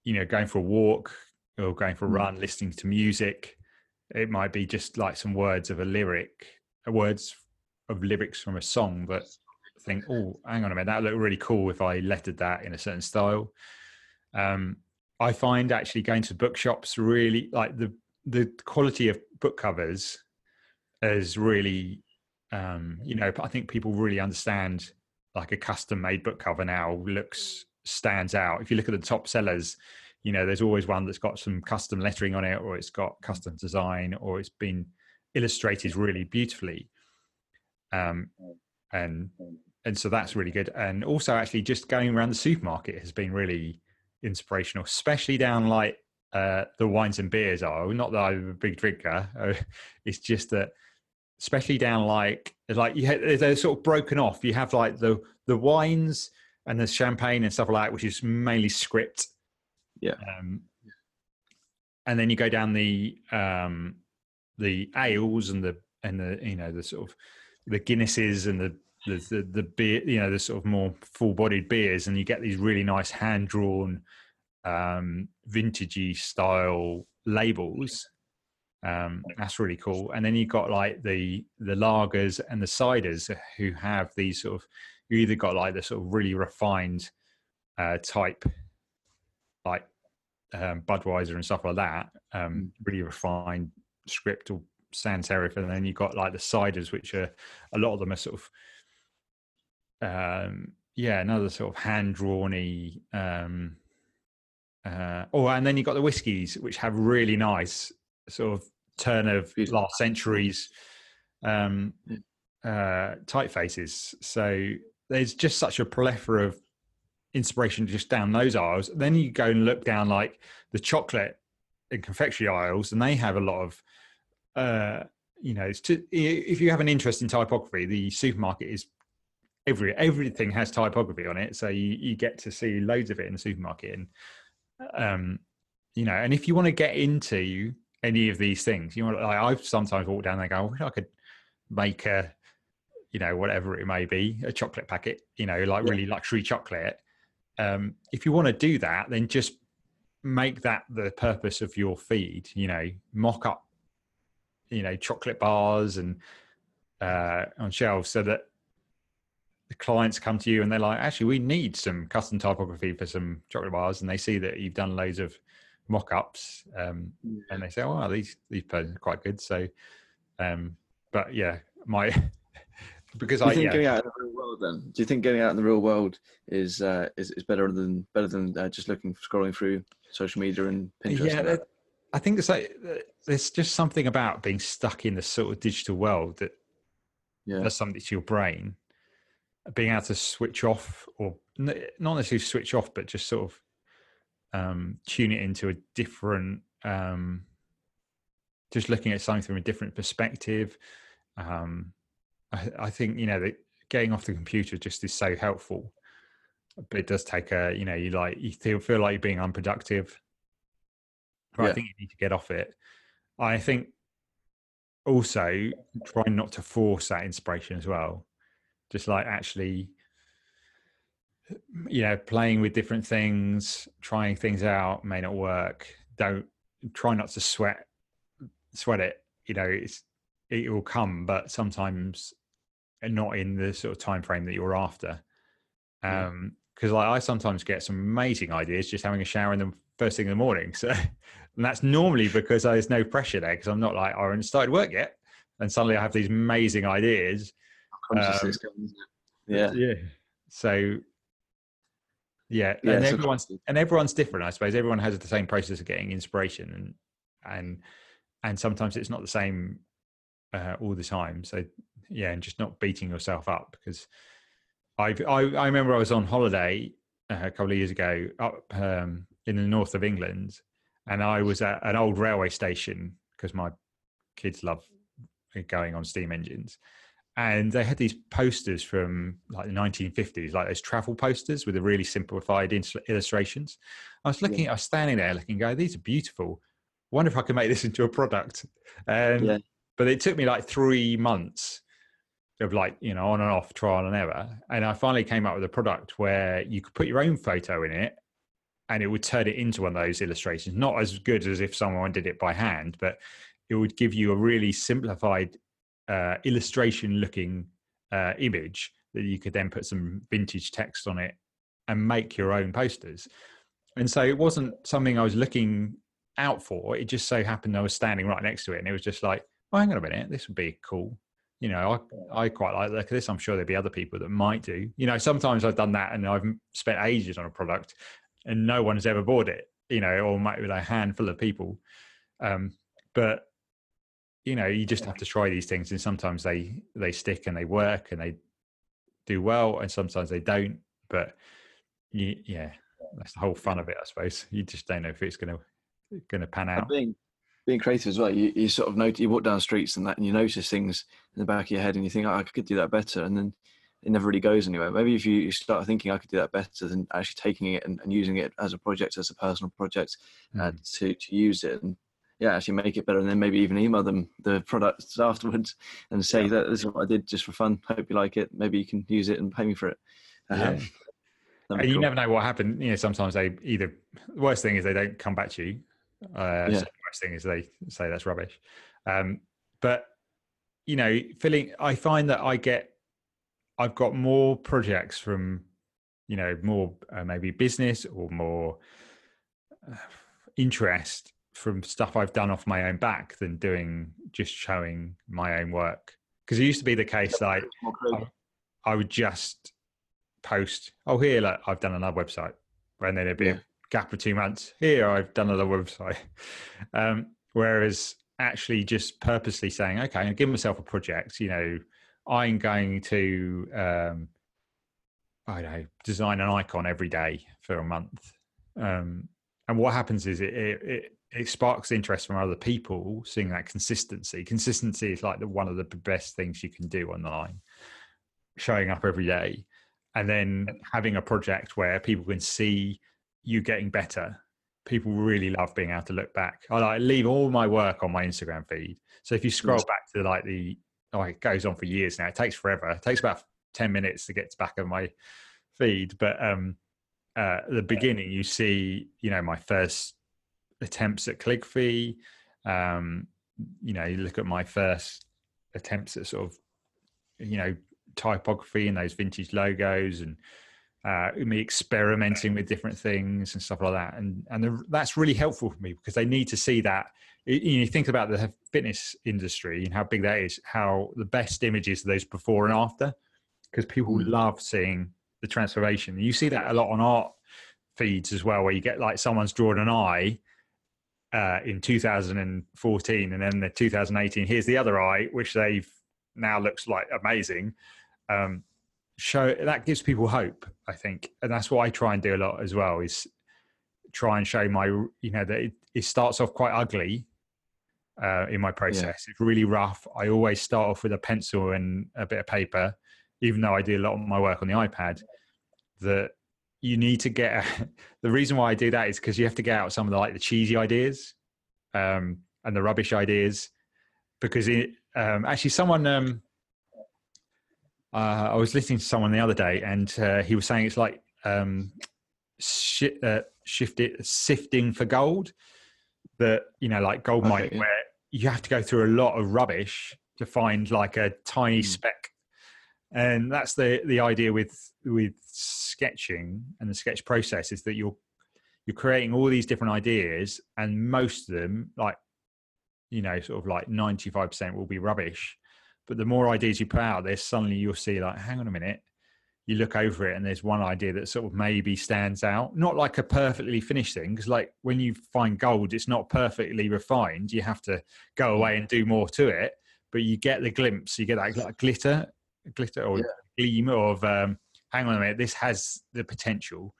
you know going for a walk or going for a Mm. run listening to music. It might be just like some words of a lyric uh, words of lyrics from a song that think oh hang on a minute that look really cool if i lettered that in a certain style um i find actually going to bookshops really like the the quality of book covers is really um you know i think people really understand like a custom made book cover now looks stands out if you look at the top sellers you know, there's always one that's got some custom lettering on it, or it's got custom design, or it's been illustrated really beautifully. Um, and and so that's really good. And also, actually, just going around the supermarket has been really inspirational, especially down like uh, the wines and beers are. Not that I'm a big drinker. [laughs] It's just that, especially down like like you have, they're sort of broken off. You have like the the wines and the champagne and stuff like that, which is mainly script. Yeah. Um, and then you go down the um, the ales and the and the you know the sort of the Guinnesses and the the the, the beer you know the sort of more full bodied beers, and you get these really nice hand drawn um, vintagey style labels. Um, that's really cool. And then you've got like the the lagers and the ciders who have these sort of you either got like the sort of really refined uh, type like um, Budweiser and stuff like that, um, Mm. really refined script or sans serif, and then you've got like the ciders, which are a lot of them are sort of um, yeah, another sort of hand drawny. Um, uh, oh, and then you got the whiskies, which have really nice sort of turn of last centuries um, uh, typefaces. So there's just such a plethora of inspiration just down those aisles. Then you go and look down like the chocolate and confectionery aisles, and they have a lot of, uh, you know, it's to, if you have an interest in typography, the supermarket is every everything has typography on it, so you you get to see loads of it in the supermarket, and um, you know, and if you want to get into any of these things, you know, like I've sometimes walked down there and go, I wish I could make a you know whatever it may be a chocolate packet you know like Yeah. really luxury chocolate um if you want to do that then just make that the purpose of your feed you know mock up you know chocolate bars and uh on shelves so that the clients come to you and they're like actually we need some custom typography for some chocolate bars and they see that you've done loads of mock-ups um and they say, "Oh, wow, these these are quite good." So, um, but yeah, my [laughs] because I think yeah, going out in the real world then? Do you think going out in the real world is uh, is, is better than better than uh, just looking scrolling through social media and Pinterest? yeah, and? I think it's like there's just something about being stuck in the sort of digital world that yeah, does something to your brain. Being able to switch off, or n- not necessarily switch off, but just sort of um, tune it into a different, um, just looking at something from a different perspective. Um, I, I think you know that getting off the computer just is so helpful, but it does take a you know you like you feel feel like you're being unproductive. But I think you need to get off it. I think also try not to force that inspiration as well. Just like actually, you know, playing with different things, trying things out may not work. Don't try not to sweat sweat it. You know, it's it will come, but sometimes not in the sort of time frame that you're after. Um, because like I sometimes get some amazing ideas just having a shower in the first thing in the morning. [laughs] So, and that's normally because there's no pressure there because I'm not like I haven't started work yet, and suddenly I have these amazing ideas. Consciousness going. Yeah, yeah. So, yeah, yeah. and everyone's conscious- and everyone's different. I suppose everyone has the same process of getting inspiration, and and and sometimes it's not the same uh, all the time. So yeah, and just not beating yourself up because I've, I I remember I was on holiday uh, a couple of years ago up um, in the north of England, and I was at an old railway station because my kids love going on steam engines. And they had these posters from like the 1950s, like those travel posters with the really simplified illustrations. I was looking, I was standing there looking, go, these are beautiful. wonder if I can make this [laughs] into a product. Um, Yeah. But it took me like three months of like, you know, on and off trial and error. And I finally came up with a product where you could put your own photo in it and it would turn it into one of those illustrations. Not as good as if someone did it by hand, but it would give you a really simplified uh, illustration looking uh, image that you could then put some vintage text on it and make your own posters. And so it wasn't something I was looking out for. It just so happened I was standing right next to it, and it was just like, "Oh, hang on a minute, this would be cool." You know, I I quite like look at this. I'm sure there'd be other people that might do. You know, sometimes I've done that, and I've spent ages on a product, and no one has ever bought it. you know, or might with a handful of people. Um, but you know, you just have to try these things, and sometimes they they stick and they work and they do well, and sometimes they don't. But you, yeah, that's the whole fun of it, I suppose. You just don't know if it's gonna gonna pan out. Being being creative as well, you, you sort of note you walk down streets and that, and you notice things in the back of your head, and you think, oh, I could do that better, and then it never really goes anywhere. Maybe if you start thinking I could do that better, than actually taking it and, and using it as a project, as a personal project, mm. uh, to to use it and yeah, actually make it better, and then maybe even email them the products afterwards and say yeah. that this is what I did just for fun. Hope you like it. Maybe you can use it and pay me for it. Um, yeah. and cool. you never know what happened. You know, sometimes they either the worst thing is they don't come back to you. Uh, yeah. So the worst thing is they say that's rubbish. Um, but you know, feeling I find that I get I've got more projects from you know more uh, maybe business or more uh, interest from stuff I've done off my own back than doing just showing my own work. Because it used to be the case like I, I, would just post, oh here, like I've done another website, and then there'd be yeah. a gap of two months. Here, I've done another website. [laughs] Um, whereas actually just purposely saying, okay, I'm give myself a project. You know, I'm going to, um, I don't know, design an icon every day for a month. Um, and what happens is it, it, it it sparks interest from other people seeing that consistency. Consistency is like the, one of the best things you can do online. Showing up every day and then having a project where people can see you getting better. People really love being able to look back. I like leave all my work on my instagram feed. So if you scroll back to like the oh it goes on for years now. It takes forever. It takes about 10 minutes to get to back of my feed. But um uh, at the beginning you see you know my first attempts at calligraphy. Um, you know, you look at my first attempts at sort of, you know, typography and those vintage logos and uh, me experimenting with different things and stuff like that. And and the, that's really helpful for me because they need to see that. You, you think about the fitness industry and how big that is. How the best images are those before and after, because people mm. love seeing the transformation. You see that a lot on art feeds as well, where you get like someone's drawn an eye uh, in 2014 and then the 2018 here's the other eye which they've now looks like amazing. Um, show that gives people hope i think and that's what i try and do a lot as well is try and show my you know that it, it starts off quite ugly uh, in my process. Yeah. it's really rough. I always start off with a pencil and a bit of paper even though i do a lot of my work on the ipad that you need to get [laughs] the reason why I do that is because you have to get out some of the like the cheesy ideas um, and the rubbish ideas because it um, actually someone um, uh, I was listening to someone the other day and uh, he was saying it's like um, sh- uh, shifted sifting for gold that you know like gold okay, yeah. where you have to go through a lot of rubbish to find like a tiny mm. speck and that's the the idea with with sketching and the sketch process is that you're you're creating all these different ideas and most of them like you know sort of like 95% will be rubbish. But the more ideas you put out there suddenly you'll see like hang on a minute you look over it and there's one idea that sort of maybe stands out. Not like a perfectly finished thing because like when you find gold it's not perfectly refined. You have to go away and do more to it. But you get the glimpse you get that like glitter glitter or yeah. gleam of um, hang on a minute, this has the potential,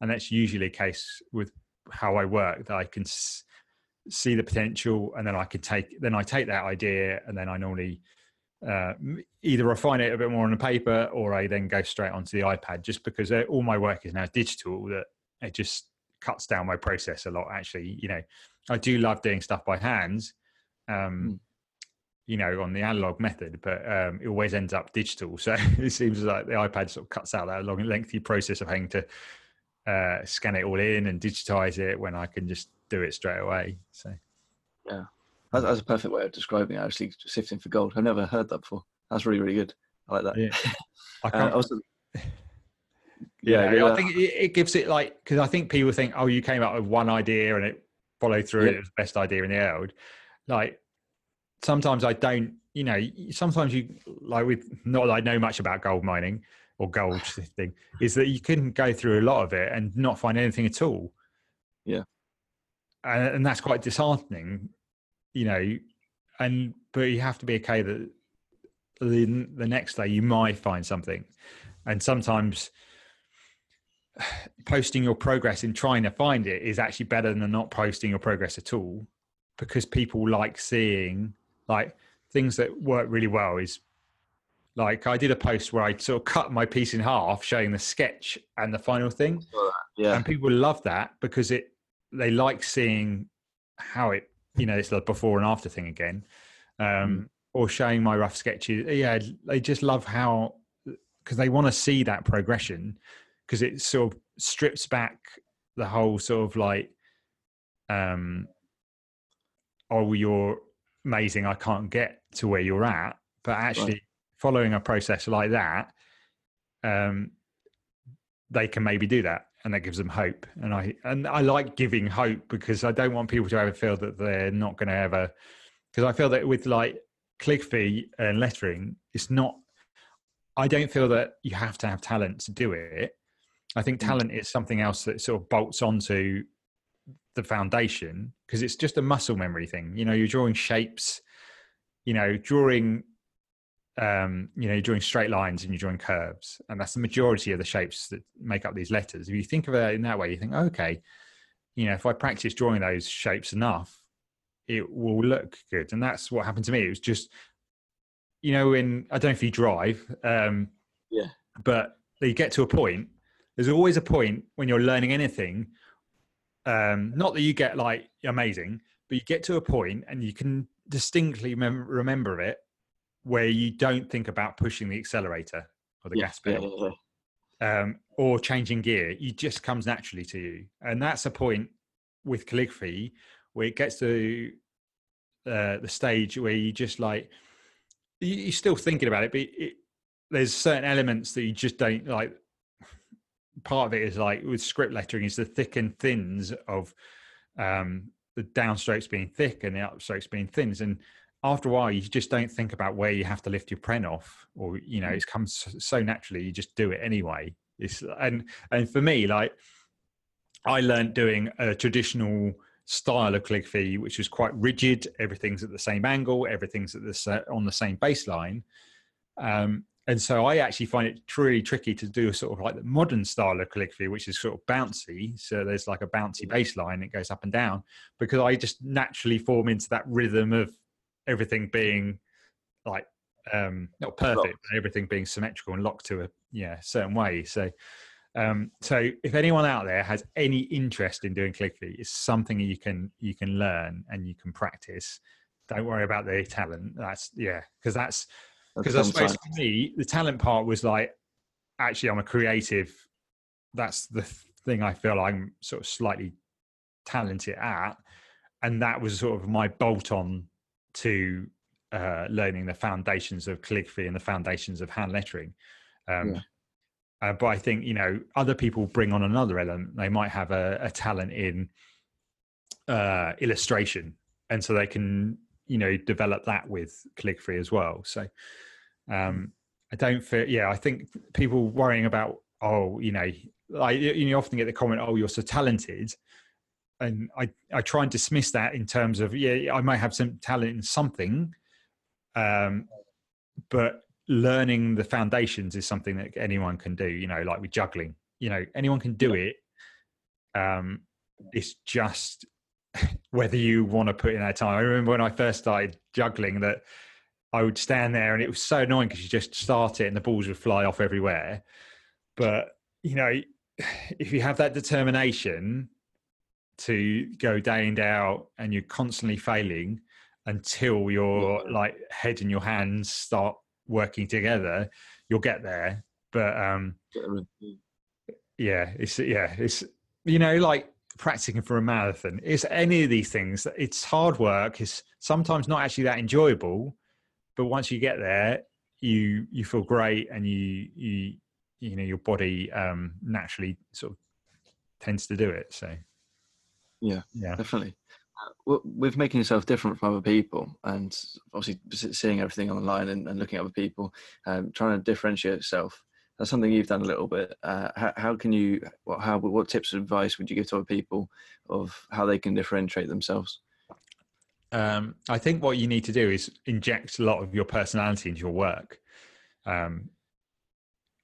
and that's usually a case with how I work that I can s- see the potential, and then I can take then I take that idea, and then I normally uh, either refine it a bit more on the paper, or I then go straight onto the iPad, just because uh, all my work is now digital. That it just cuts down my process a lot. Actually, you know, I do love doing stuff by hands. Um, mm you know, on the analog method, but um, it always ends up digital. [laughs] So it seems like the iPad sort of cuts out that long, lengthy process of having to uh, scan it all in and digitize it when I can just do it straight away. So, yeah, that's, that's a perfect way of describing it. Actually, sifting for gold. I've never heard that before. That's really, really good. I like that. Yeah. [laughs] I uh, can't. Uh, also, [laughs] yeah, yeah, I think it, it gives it like because I think people think, oh, you came up with one idea and it followed through. Yeah. It was the best idea in the world. Like sometimes I don't, you know, sometimes you like with not that I know much about gold mining or gold [laughs] thing, is that you can go through a lot of it and not find anything at all. Yeah. and, and that's quite disheartening, you know. And but you have to be okay that the the next day you might find something, and sometimes [sighs] posting your progress in trying to find it is actually better than not posting your progress at all because people like seeing like things that work really well is like I did a post where I sort of cut my piece in half showing the sketch and the final thing. Yeah. And people love that because it they like seeing how it you know, it's the before and after thing again. Um mm. or showing my rough sketches. Yeah, they just love how because they want to see that progression because it sort of strips back the whole sort of like um oh you're amazing i can't get to where you're at but actually right. following a process like that um they can maybe do that and that gives them hope and i and i like giving hope because i don't want people to ever feel that they're not going to ever because i feel that with like calligraphy and lettering it's not i don't feel that you have to have talent to do it i think mm. talent is something else that sort of bolts onto the foundation because it's just a muscle memory thing. You know, you're drawing shapes, you know, drawing um, you know, you're drawing straight lines and you're drawing curves, and that's the majority of the shapes that make up these letters. If you think of it in that way, you think, okay, you know, if I practice drawing those shapes enough, it will look good. And that's what happened to me. It was just, you know, in I don't know if you drive, um, yeah, but you get to a point. There's always a point when you're learning anything um, not that you get like amazing, but you get to a point and you can distinctly mem- remember it where you don't think about pushing the accelerator or the yeah, gas pedal yeah, yeah, um, or changing gear. It just comes naturally to you, and that's a point with calligraphy where it gets to uh, the stage where you just like you, are still thinking about it, but it, there's certain elements that you just don't like part of it is like with script lettering is the thick and thins of um, the downstrokes being thick and the upstrokes being thins. And after a while you just don't think about where you have to lift your pen off or you know mm. it comes so naturally you just do it anyway. It's and and for me like i learned doing a traditional style of calligraphy which was quite rigid. Everything's at the same angle. Everything's at the on the same baseline. Um, and so I actually find it really tricky to do a sort of like the modern style of calligraphy, which is sort of bouncy. So there's like a bouncy baseline, it goes up and down, because I just naturally form into that rhythm of everything being like um not perfect, but everything being symmetrical and locked to a yeah certain way. So um so if anyone out there has any interest in doing calligraphy, it's something you can you can learn and you can practice. Don't worry about the talent. That's yeah, because that's because I suppose for me, the talent part was like, actually, I'm a creative. That's the thing I feel I'm sort of slightly talented at, and that was sort of my bolt on to uh, learning the foundations of calligraphy and the foundations of hand lettering. Um, yeah. uh, but I think you know other people bring on another element. They might have a, a talent in uh, illustration, and so they can you know develop that with calligraphy as well so um i don't feel yeah i think people worrying about oh you know I you often get the comment oh you're so talented. And i i try and dismiss that in terms of yeah i might have some talent in something um but learning the foundations is something that anyone can do you know like with juggling. You know anyone can do it. Um it's just [laughs] whether you want to put in that time. I remember when I first started juggling that I would stand there and it was so annoying because you just start it and the balls would fly off everywhere. But, you know, [sighs] if you have that determination to go day in, day out and you're constantly failing until your yeah. like head and your hands start working together, you'll get there. But um yeah, it's yeah, it's you know, like practicing for a marathon. It's any of these things. It's hard work. It's sometimes not actually that enjoyable, but once you get there, you you feel great, and you you you know your body um, naturally sort of tends to do it. So yeah, yeah, definitely. Uh, with making yourself different from other people, and obviously seeing everything online and, and looking at other people, um, trying to differentiate yourself. that's something you've done a little bit. Uh, how, how can you? What, how? What tips of advice would you give to other people of how they can differentiate themselves? Um, I think what you need to do is inject a lot of your personality into your work, um,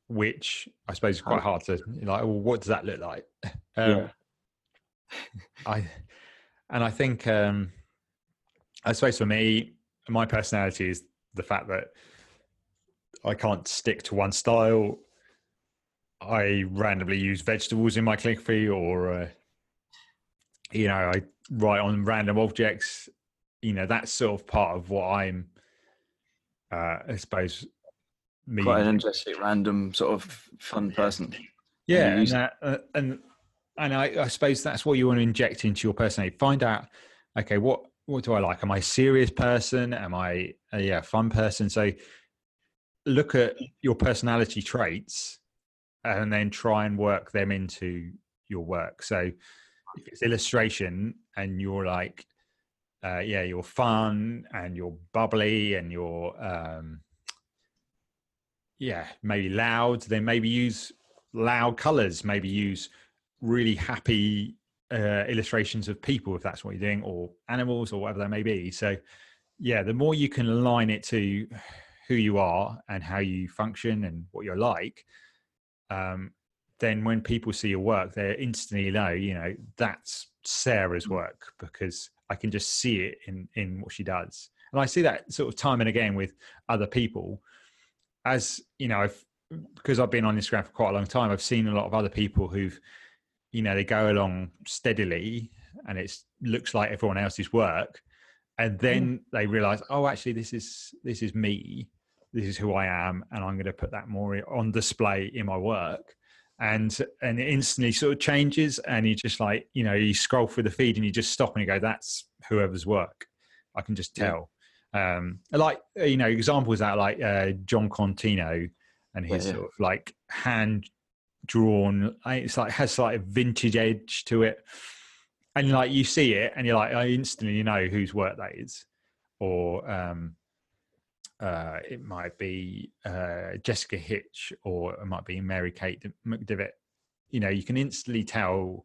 which I suppose is quite hard to like. Well, what does that look like? [laughs] Um, yeah. [laughs] I and I think um, I suppose for me, my personality is the fact that I can't stick to one style. I randomly use vegetables in my calligraphy, or uh, you know, I write on random objects. You know, that's sort of part of what I'm. Uh, I suppose. Me. Quite an interesting, random, sort of fun person. Yeah, and, that, uh, and and I, I suppose that's what you want to inject into your personality. Find out, okay, what what do I like? Am I a serious person? Am I a yeah fun person? So look at your personality traits and then try and work them into your work. So if it's illustration and you're like, uh, yeah, you're fun and you're bubbly and you're um, yeah maybe loud, then maybe use loud colors. Maybe use really happy uh, illustrations of people if that's what you're doing or animals or whatever that may be so yeah the more you can align it to who you are and how you function and what you're like um, then when people see your work they instantly know you know that's sarah's work because i can just see it in in what she does. And i see that sort of time and again with other people. As you know I've, because i've been on instagram for quite a long time i've seen a lot of other people who've you know they go along steadily and it looks like everyone else's work. And then mm. they realize oh actually this is this is me. This is who i am and i'm going to put that more on display in my work and and it instantly sort of changes and you just like you know you scroll through the feed and you just stop and you go that's whoever's work i can just tell yeah. um like you know examples that like uh Jon Contino and his yeah. sort of like hand drawn. It's like has like a vintage edge to it, and like you see it, and you're like, I instantly know whose work that is, or um, uh, it might be uh, Jessica Hische, or it might be Mary Kate McDevitt. You know, you can instantly tell,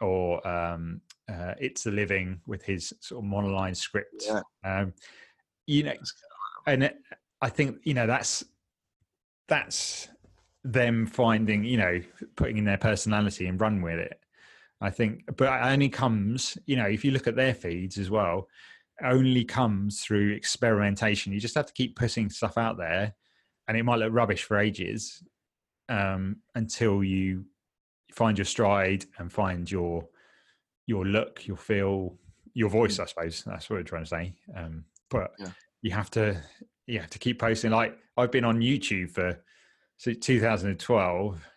or um, uh, it's a living with his sort of monoline script. Yeah. Um, you know, and it, I think you know that's that's them finding, you know, putting in their personality and run with it. I think, but it only comes, you know, if you look at their feeds as well, only comes through experimentation. You just have to keep putting stuff out there, and it might look rubbish for ages um, until you find your stride and find your your look, your feel, your voice. Mm. I suppose that's what we're trying to say. Um, but yeah. you have to you have to keep posting. Like I've been on YouTube for so 2012.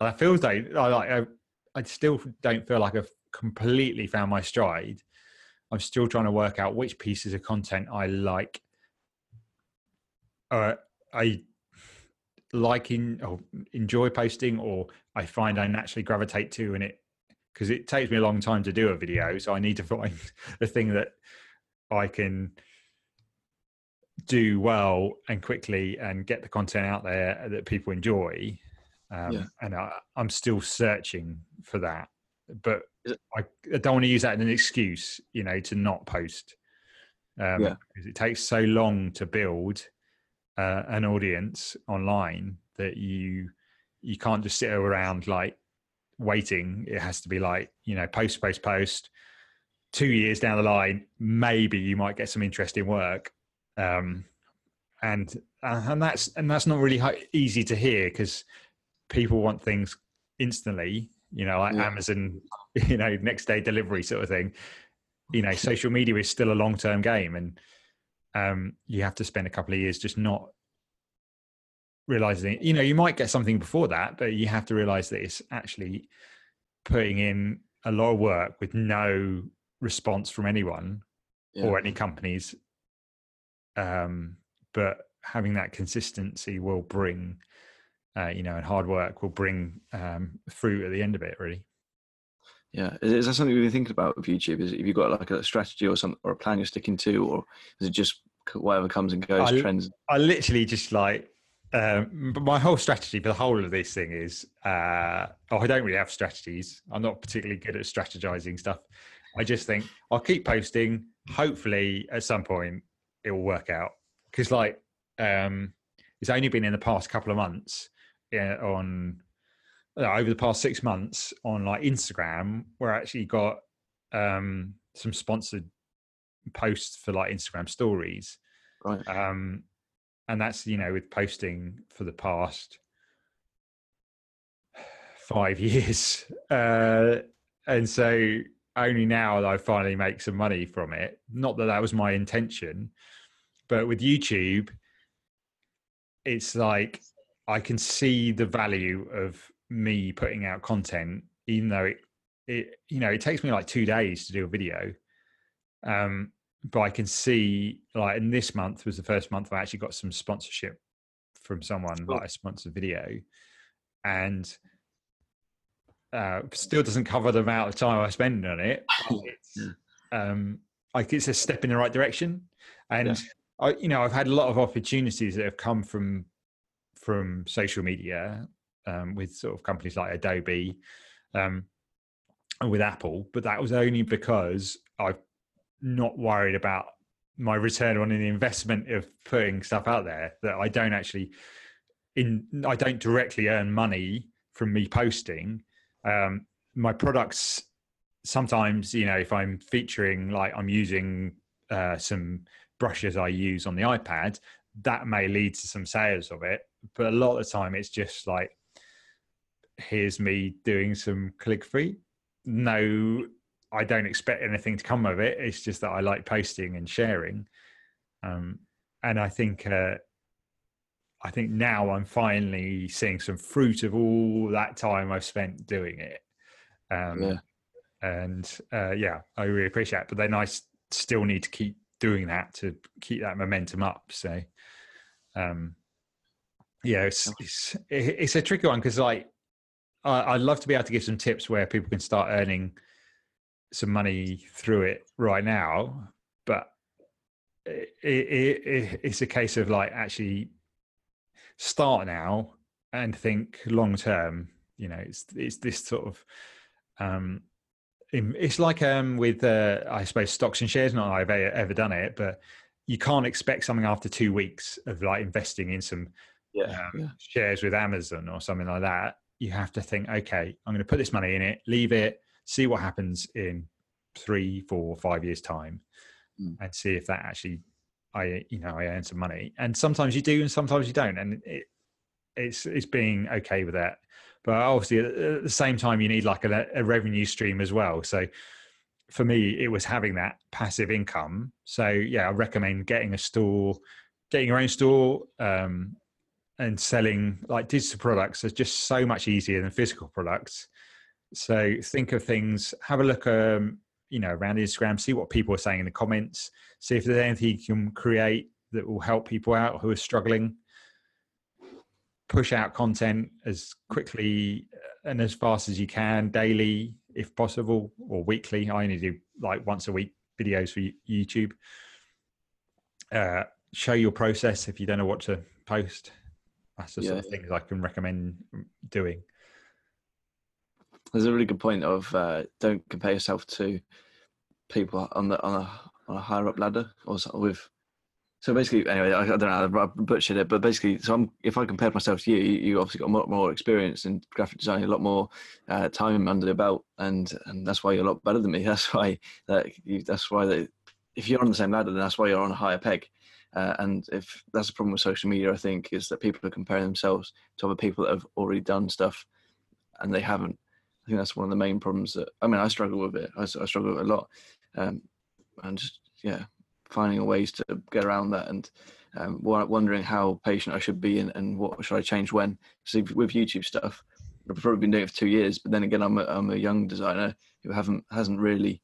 I feel like I like I, I still don't feel like I've completely found my stride. I'm still trying to work out which pieces of content I like. Uh, I like in or enjoy posting, or I find I naturally gravitate to, and it because it takes me a long time to do a video, so I need to [laughs] find the thing that I can do well and quickly and get the content out there that people enjoy. Um, yeah. And I, am still searching for that, but I, I, don't want to use that as an excuse, you know, to not post. Um, yeah. Because it takes so long to build uh, an audience online that you you can't just sit around like waiting. It has to be like you know, post, post, post. Two years down the line, maybe you might get some interesting work, um, and uh, and that's and that's not really easy to hear because people want things instantly. You know, like yeah. Amazon, [laughs] you know, next day delivery sort of thing. You know, social media is still a long term game, and um, you have to spend a couple of years just not realizing. You know, you might get something before that, but you have to realize that it's actually putting in a lot of work with no response from anyone yeah. or any companies um, but having that consistency will bring uh, you know and hard work will bring um, fruit at the end of it really yeah is, is that something you've been thinking about with youtube is it, have you got like a strategy or some or a plan you're sticking to or is it just whatever comes and goes I, trends i literally just like Um, but my whole strategy for the whole of this thing is, uh, oh, I don't really have strategies. I'm not particularly good at strategizing stuff. I just think I'll keep posting. Hopefully, at some point, it will work out. Because, like, um, it's only been in the past couple of months yeah, on over the past six months on like Instagram, where I actually got um, some sponsored posts for like Instagram stories. Right. Um, and that's you know with posting for the past five [laughs] years, uh, and so only now that I finally make some money from it. Not that that was my intention, but with YouTube, it's like I can see the value of me putting out content, even though it, it you know, it takes me like two days to do a video. Um, but I can see like in this month was the first month I actually got some sponsorship from someone cool. like a sponsored video, and uh, still doesn't cover the amount of time I spend on it. [laughs] It's, um, like it's a step in the right direction, and yeah. I, you know, I've had a lot of opportunities that have come from from social media um, with sort of companies like Adobe um, and with Apple, but that was only because I've not worried about my return on an investment of putting stuff out there that I don't actually in I don't directly earn money from me posting. Um, my products sometimes, you know, if I'm featuring like I'm using uh, some brushes I use on the iPad, that may lead to some sales of it. But a lot of the time, it's just like, here's me doing some calligraphy. No I don't expect anything to come of it. It's just that I like posting and sharing, um, and I think uh, I think now I'm finally seeing some fruit of all that time I've spent doing it. Um, yeah. And uh, yeah, I really appreciate it. But then I still need to keep doing that to keep that momentum up. So, um, yeah, it's it's, it's a tricky one because like I, would love to be able to give some tips where people can start earning some money through it right now, but it, it, it, it's a case of like actually start now and think long term. You know, it's it's this sort of um, it's like um with uh, I suppose stocks and shares. Not I've ever done it, but you can't expect something after two weeks of like investing in some yeah, um, yeah. shares with Amazon or something like that. You have to think, okay, I'm going to put this money in it, leave it, see what happens in three, four, five years time, mm. and see if that actually I you know I earn some money. And sometimes you do, and sometimes you don't, and it, it's it's being okay with that. But obviously, at the same time, you need like a, a revenue stream as well. So for me, it was having that passive income. So yeah, I recommend getting a store, getting your own store, um, and selling like digital products is just so much easier than physical products. So think of things, have a look, um, you know, around Instagram, see what people are saying in the comments, see if there's anything you can create that will help people out who are struggling. Push out content as quickly and as fast as you can, daily if possible, or weekly. I only do like once a week videos for YouTube. Uh, show your process if you don't know what to post. That's the yeah. sort of things I can recommend doing there's a really good point of uh, don't compare yourself to people on the on a, on a higher up ladder or with. So basically, anyway, I, I don't know, I butchered it, but basically, so I'm, if I compared myself to you, you, you obviously got a lot more experience in graphic design, a lot more uh, time under the belt, and and that's why you're a lot better than me. [laughs] That's why that you, that's why that if you're on the same ladder, then that's why you're on a higher peg. Uh, and if that's the problem with social media, I think is that people are comparing themselves to other people that have already done stuff, and they haven't. I think that's one of the main problems that I mean I struggle with it. I, I struggle with it a lot, um, and just, yeah, finding ways to get around that and um, wondering how patient I should be and, and what should I change when. So with YouTube stuff, I've probably been doing it for two years, but then again, I'm a, I'm a young designer who haven't hasn't really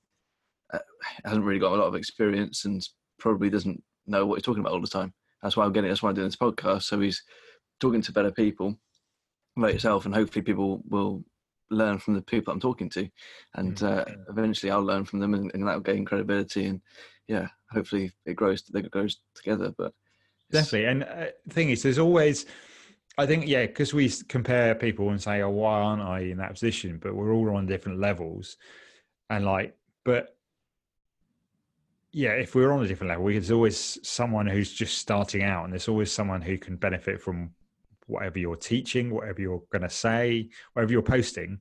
uh, hasn't really got a lot of experience and probably doesn't know what he's talking about all the time. That's why I'm getting. That's why I'm doing this podcast. So he's talking to better people like yourself, and hopefully people will learn from the people I'm talking to, and uh, eventually I'll learn from them, and, and that'll gain credibility, and yeah, hopefully it grows. It grows together. But definitely, and uh, thing is, there's always I think yeah, because we compare people and say, "Oh, why aren't I in that position?" But we're all on different levels, and like, but yeah, if we're on a different level, there's always someone who's just starting out, and there's always someone who can benefit from whatever you're teaching, whatever you're going to say, whatever you're posting.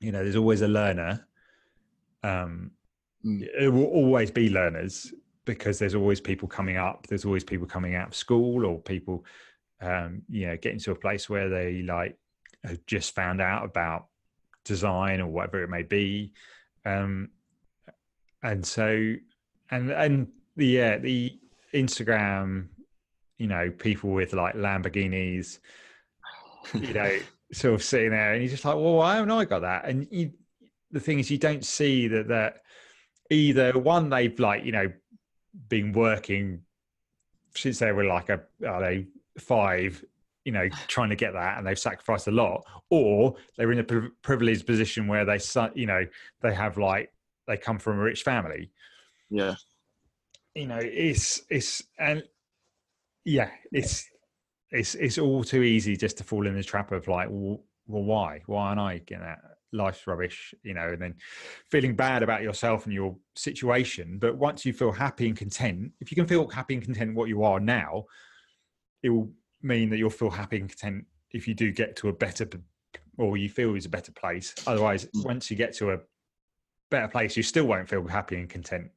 You know, there's always a learner. Um, mm. It will always be learners because there's always people coming up. There's always people coming out of school or people, um, you know, getting to a place where they like have just found out about design or whatever it may be. Um, and so and and the yeah the Instagram, you know, people with like Lamborghinis, you know, [sighs] sort of sitting there, and you're just like, well, why haven't I got that? And you, the thing is, you don't see that that either one they've like you know been working since they were like a are they five you know trying to get that and they've sacrificed a lot or they're in a privileged position where they you know they have like they come from a rich family. Yeah. You know, it's it's and yeah, it's it's it's all too easy just to fall in the trap of like, well, well why? Why aren't I getting that? Life's rubbish, you know, and then feeling bad about yourself and your situation. But once you feel happy and content, if you can feel happy and content what you are now, it will mean that you'll feel happy and content if you do get to a better or you feel is a better place. Otherwise, mm. once you get to a better place, you still won't feel happy and content.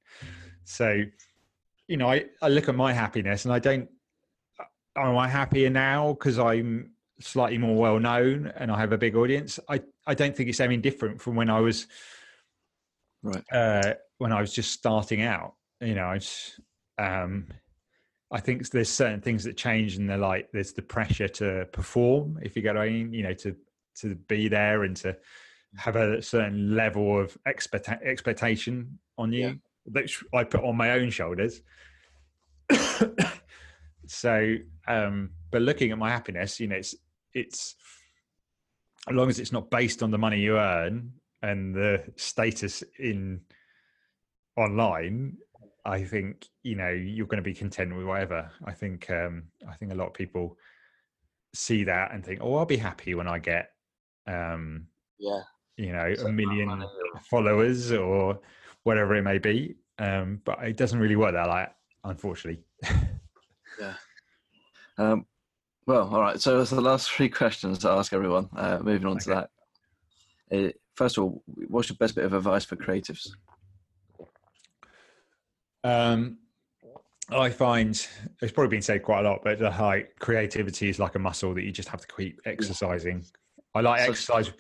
So, you know, I, I look at my happiness and I don't, am I happier now because I'm slightly more well known and I have a big audience? I, I don't think it's any different from when I was, right. Uh, when I was just starting out, you know, I just, um, I think there's certain things that change and they're like, there's the pressure to perform, if you get you know, to, to be there and to, have a certain level of expect- expectation on you yeah. that I put on my own shoulders. [coughs] so, um, but looking at my happiness, you know, it's it's as long as it's not based on the money you earn and the status in online, I think you know you're going to be content with whatever. I think um, I think a lot of people see that and think, oh, I'll be happy when I get um, yeah you know a million followers or whatever it may be. Um, but it doesn't really work that like unfortunately. [laughs] Yeah. Um, well all right. So that's the last three questions i ask everyone. Uh, moving on okay. to that. Uh, first of all what's your best bit of advice for creatives? Um, I find it's probably been said quite a lot, but the high creativity is like a muscle that you just have to keep exercising. I like so, exercise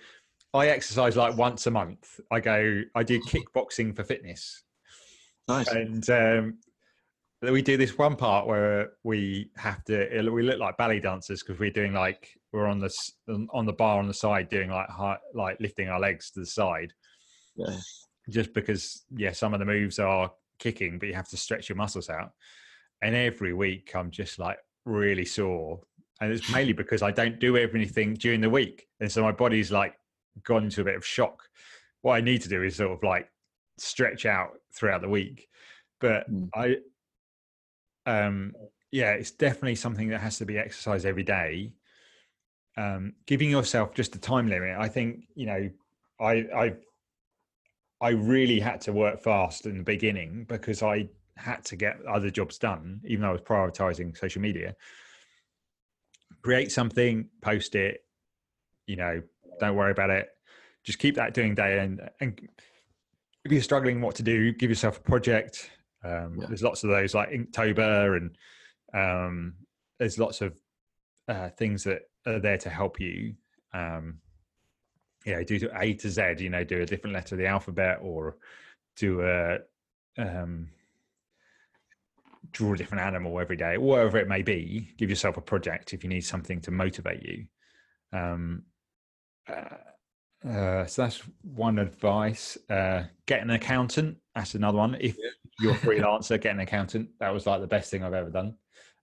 I exercise like once a month. I go, I do kickboxing for fitness. Nice. And um, we do this one part where we have to, we look like ballet dancers because we're doing like, we're on the, on the bar on the side doing like, high, like lifting our legs to the side. Yeah. Just because, yeah, some of the moves are kicking, but you have to stretch your muscles out. And every week I'm just like really sore. And it's mainly because I don't do everything during the week. And so my body's like gone into a bit of shock. What I need to do is sort of like stretch out throughout the week. But mm. I, um, yeah, it's definitely something that has to be exercised every day. Um, giving yourself just a time limit. I think you know, I I I really had to work fast in the beginning because I had to get other jobs done, even though I was prioritizing social media. Create something, post it, you know, don't worry about it. Just keep that doing day and and if you're struggling what to do, give yourself a project. Um, yeah. There's lots of those like Inktober and um, there's lots of uh, things that are there to help you. Um, yeah, do A to Z. You know, do a different letter of the alphabet or do a um, draw a different animal every day, whatever it may be. Give yourself a project if you need something to motivate you. Um, uh, so that's one advice. Uh, get an accountant. That's another one. If yeah. you're a [laughs] freelancer, get an accountant. That was like the best thing I've ever done.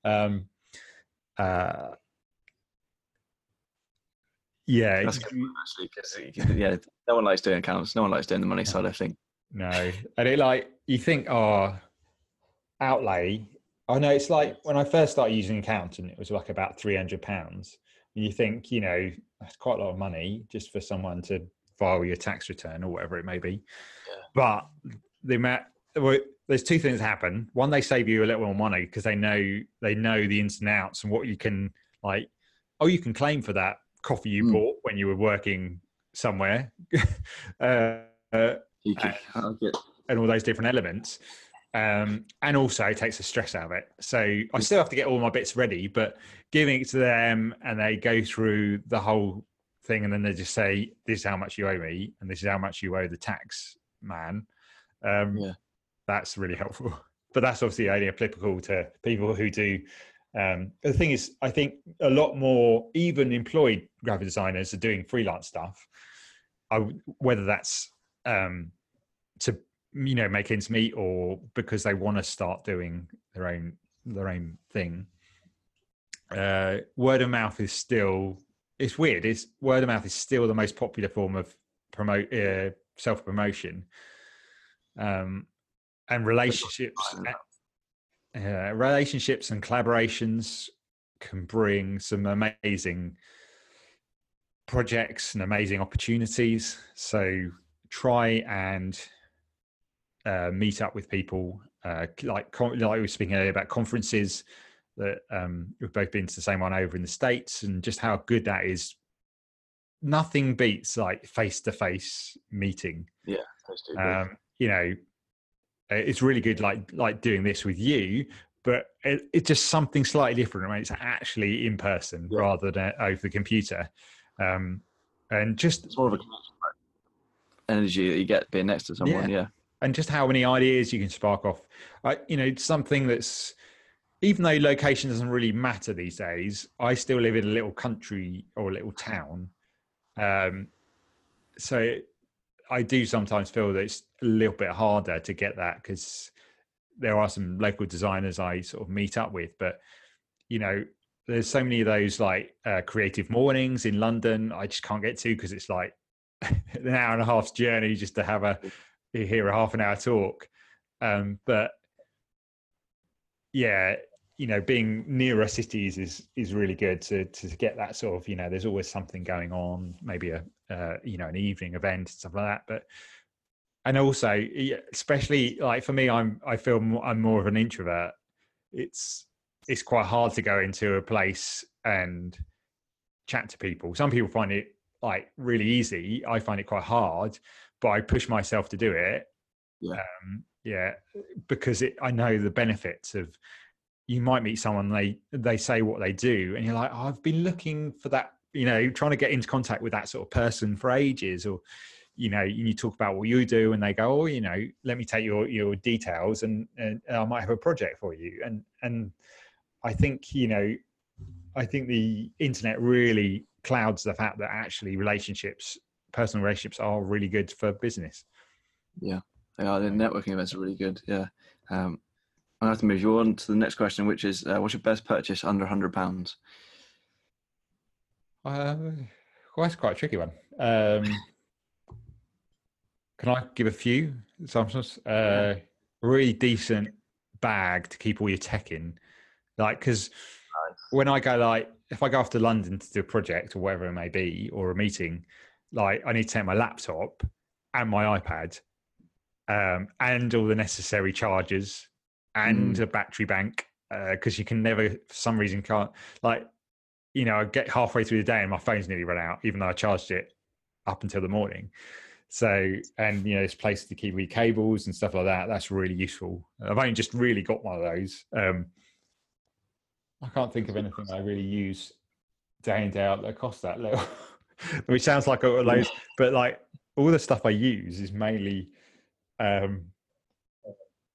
Um, uh, yeah, that's good actually because yeah, no one likes doing accounts. No one likes doing the money side. of think. No, and it like you think, oh, outlay I know it's like when I first started using accountant, it was like about three hundred pounds. And you think, you know, that's quite a lot of money just for someone to file your tax return or whatever it may be. Yeah. But the amount, well, there's two things happen. One, they save you a little more money because they know they know the ins and outs and what you can like. Oh, you can claim for that coffee you Mm. bought when you were working somewhere, uh, [laughs] uh, You can, I'll get, and all those different elements. Um, and also takes the stress out of it. So I still have to get all my bits ready, but giving it to them and they go through the whole thing and then they just say, This is how much you owe me, and this is how much you owe the tax man. Um, Yeah. That's really helpful. [laughs] But that's obviously only applicable to people who do. Um, the thing is, I think a lot more, even employed graphic designers are doing freelance stuff. I, whether that's um, to you know make ends meet or because they want to start doing their own their own thing. Uh word of mouth is still it's weird it's word of mouth is still the most popular form of promote uh, self promotion um and relationships uh, relationships and collaborations can bring some amazing projects and amazing opportunities. So try and uh, meet up with people uh, like con- like we were speaking earlier about conferences that um, we've both been to the same one over in the states and just how good that is nothing beats like face to face meeting big. um, you know it's really good like like doing this with you but it, it's just something slightly different when it's actually in person Yeah. rather than over the computer um, and just it's more of a energy that you get being next to someone. Yeah. And just how many ideas you can spark off. I, you know, something that's even though location doesn't really matter these days. I still live in a little country or a little town, um, so I do sometimes feel that it's a little bit harder to get that because there are some local designers I sort of meet up with, but you know. There's so many of those like uh, creative mornings in London. I just can't get to because it's like [laughs] an hour and a half's journey just to have a hear a half an hour talk. Um, but yeah, you know, being nearer cities is is really good to to get that sort of you know. There's always something going on, maybe a uh, you know an evening event and stuff like that. But and also, especially like for me, I'm I feel more, I'm more of an introvert. It's it's quite hard to go into a place and chat to people. Some people find it like really easy. I find it quite hard, but I push myself to do it. Yeah. Um, yeah, because it, I know the benefits of. You might meet someone they they say what they do, and you're like, oh, I've been looking for that. You know, trying to get into contact with that sort of person for ages, or you know, you talk about what you do, and they go, oh, you know, let me take your your details, and, and I might have a project for you. And and I think you know, I think the internet really clouds the fact that actually relationships, personal relationships, are really good for business. Yeah, the networking events are really good. Yeah. Um, I have to move you on to the next question, which is, uh, what's your best purchase under hundred pounds? Uh, well, that's quite a tricky one. Um, can I give a few examples? Uh, really decent bag to keep all your tech in, like because when I go like if I go off to London to do a project or whatever it may be or a meeting, like I need to take my laptop and my iPad, um, and all the necessary chargers and a battery bank because you can never for some reason can't like you know I get halfway through the day and my phone's nearly run out even though I charged it up until the morning. So and you know there's places to keep your cables and stuff like that. That's really useful. I've only just really got one of those. Um, I can't think of anything I really use day in day out that costs that little, [laughs] which sounds like a loads, but like all the stuff I use is mainly um,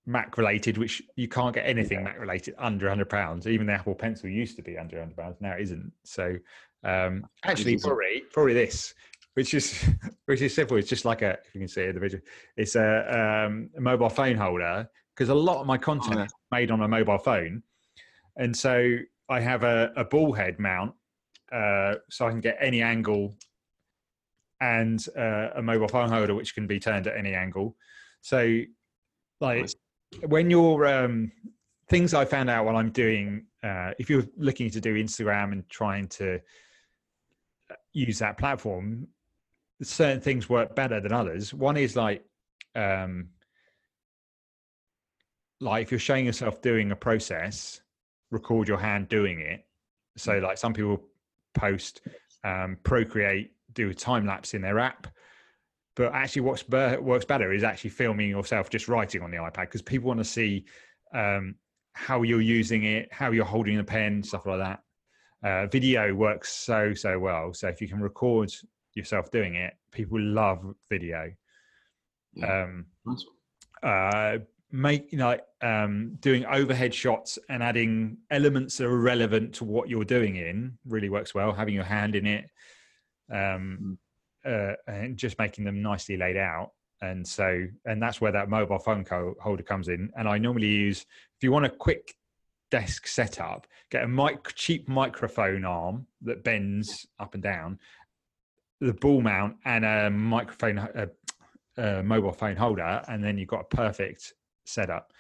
Mac related, which you can't get anything Mac related under hundred pounds. Even the Apple Pencil used to be under hundred pounds, now it isn't. So um, actually, probably probably this, which is [laughs] which is simple. It's just like a if you can see it, the video. It's a, um, a mobile phone holder because a lot of my content yeah. is made on a mobile phone, and so I have a, a ball head mount, uh, so I can get any angle, and uh, a mobile phone holder which can be turned at any angle. So, like Nice. when you're um, things I found out while I'm doing, uh, if you're looking to do Instagram and trying to uh, use that platform, certain things work better than others. One is like, um, like if you're showing yourself doing a process, record your hand doing it. So like some people post um, Procreate, do a time lapse in their app. But actually, what's be- works better is actually filming yourself just writing on the iPad because people want to see um, how you're using it, how you're holding the pen, stuff like that. Uh, video works so so well. So if you can record yourself doing it, people love video. Yeah. Um, uh, make you know like, um, doing overhead shots and adding elements that are relevant to what you're doing in really works well. Having your hand in it, um, uh, and just making them nicely laid out. And so, and that's where that mobile phone co- holder comes in. And I normally use, if you want a quick desk setup, get a mic- cheap microphone arm that bends up and down, the ball mount, and a microphone, a, a mobile phone holder, and then you've got a perfect setup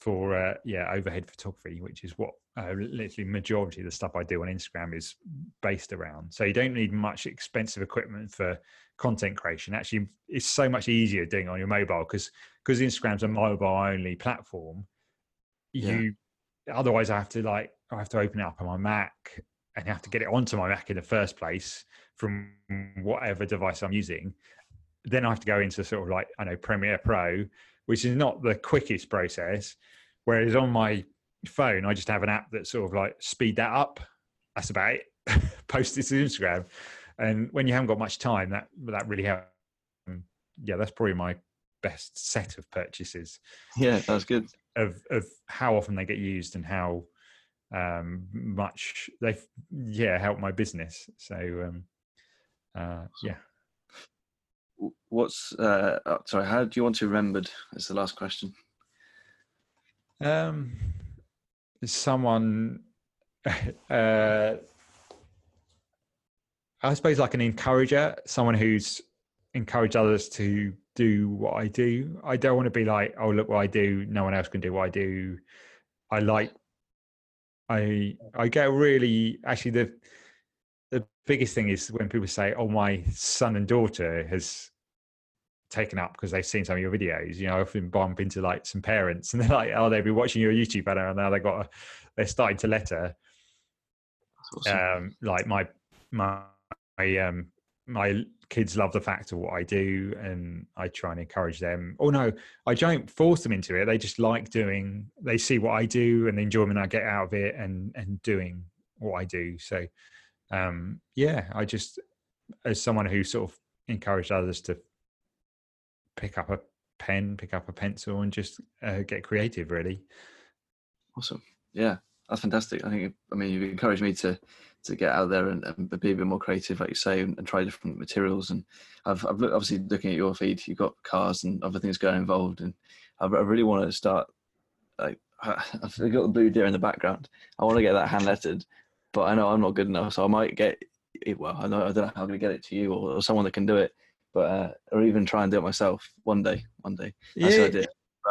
for uh, yeah overhead photography, which is what uh, literally majority of the stuff I do on Instagram is based around. So you don't need much expensive equipment for content creation. Actually, it's so much easier doing it on your mobile because because Instagram's a mobile only platform. You otherwise I have to like I have to open it up on my Mac and have to get it onto my Mac in the first place from whatever device I'm using. Then I have to go into sort of like I know Premiere Pro, which is not the quickest process. Whereas on my phone, I just have an app that sort of like speed that up. That's about it. [laughs] Post it to Instagram, and when you haven't got much time, that that really helps. Um, Yeah, that's probably my best set of purchases Yeah, that's good. of of how often they get used and how um, much they yeah help my business. So um, uh, yeah, What's uh, oh, sorry? How do you want to be remembered? Is the last question. um, someone. [laughs] Uh, I suppose like an encourager, someone who's encouraged others to do what I do. I don't want to be like, oh look what I do, no one else can do what I do. I like I I get really actually the the biggest thing is when people say, "Oh, my son and daughter has taken up because they've seen some of your videos." You know, I often bump into like some parents, and [laughs] they're like, "Oh, they've been watching your YouTube channel, and now they've got a, they're starting to letter." Awesome. Um, like my my my um my kids love the fact of what I do, and I try and encourage them. Oh no, I don't force them into it. They just like doing. They see what I do and the enjoyment I get out of it, and and doing what I do. So, um, yeah, I just as someone who sort of encouraged others to pick up a pen, pick up a pencil, and just uh, get creative. Really, Awesome. Yeah, that's fantastic. I think I mean you've encouraged me to to get out there and, and be a bit more creative, like you say, and, and try different materials. And I've I've looked, obviously looking at your feed, you've got cars and other things going involved, and I, I really want to start. Like [laughs] I've got the blue deer in the background. I want to get that hand lettered, but I know I'm not good enough, so I might get it. Well, I know I don't know how I'm going to get it to you or, or someone that can do it, but uh, or even try and do it myself one day. One day. That's idea.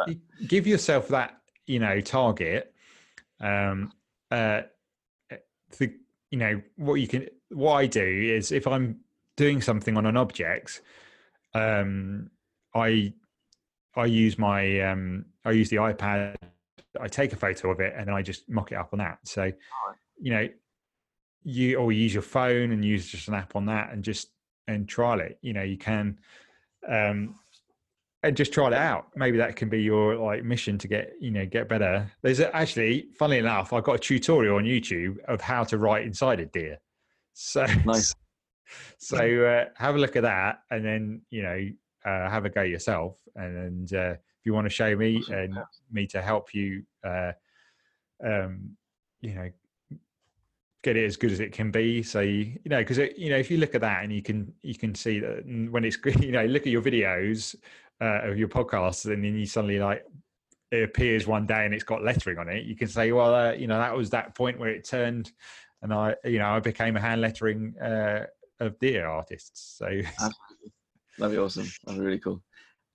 you give yourself that you know target um uh the you know what you can what i do is if i'm doing something on an object um i i use my um i use the ipad i take a photo of it and then i just mock it up on that so you know you or use your phone and use just an app on that and just and trial it you know you can um and just try it out. Maybe that can be your like mission to get you know get better. There's a, actually, funnily enough, I've got a tutorial on YouTube of how to write inside a deer. So Nice. [laughs] So uh, have a look at that, and then you know uh, have a go yourself. And, uh, if you want to show me and me to help you, uh, um, you know, get it as good as it can be. So you, you know, because you know, if you look at that and you can you can see that when it's [laughs] you know, look at your videos uh, of your podcasts, and then you suddenly like it appears one day and it's got lettering on it. You can say, well, uh, you know, that was that point where it turned, and I, you know, I became a hand lettering uh, of deer artists. So [laughs] That'd be awesome. That'd be really cool.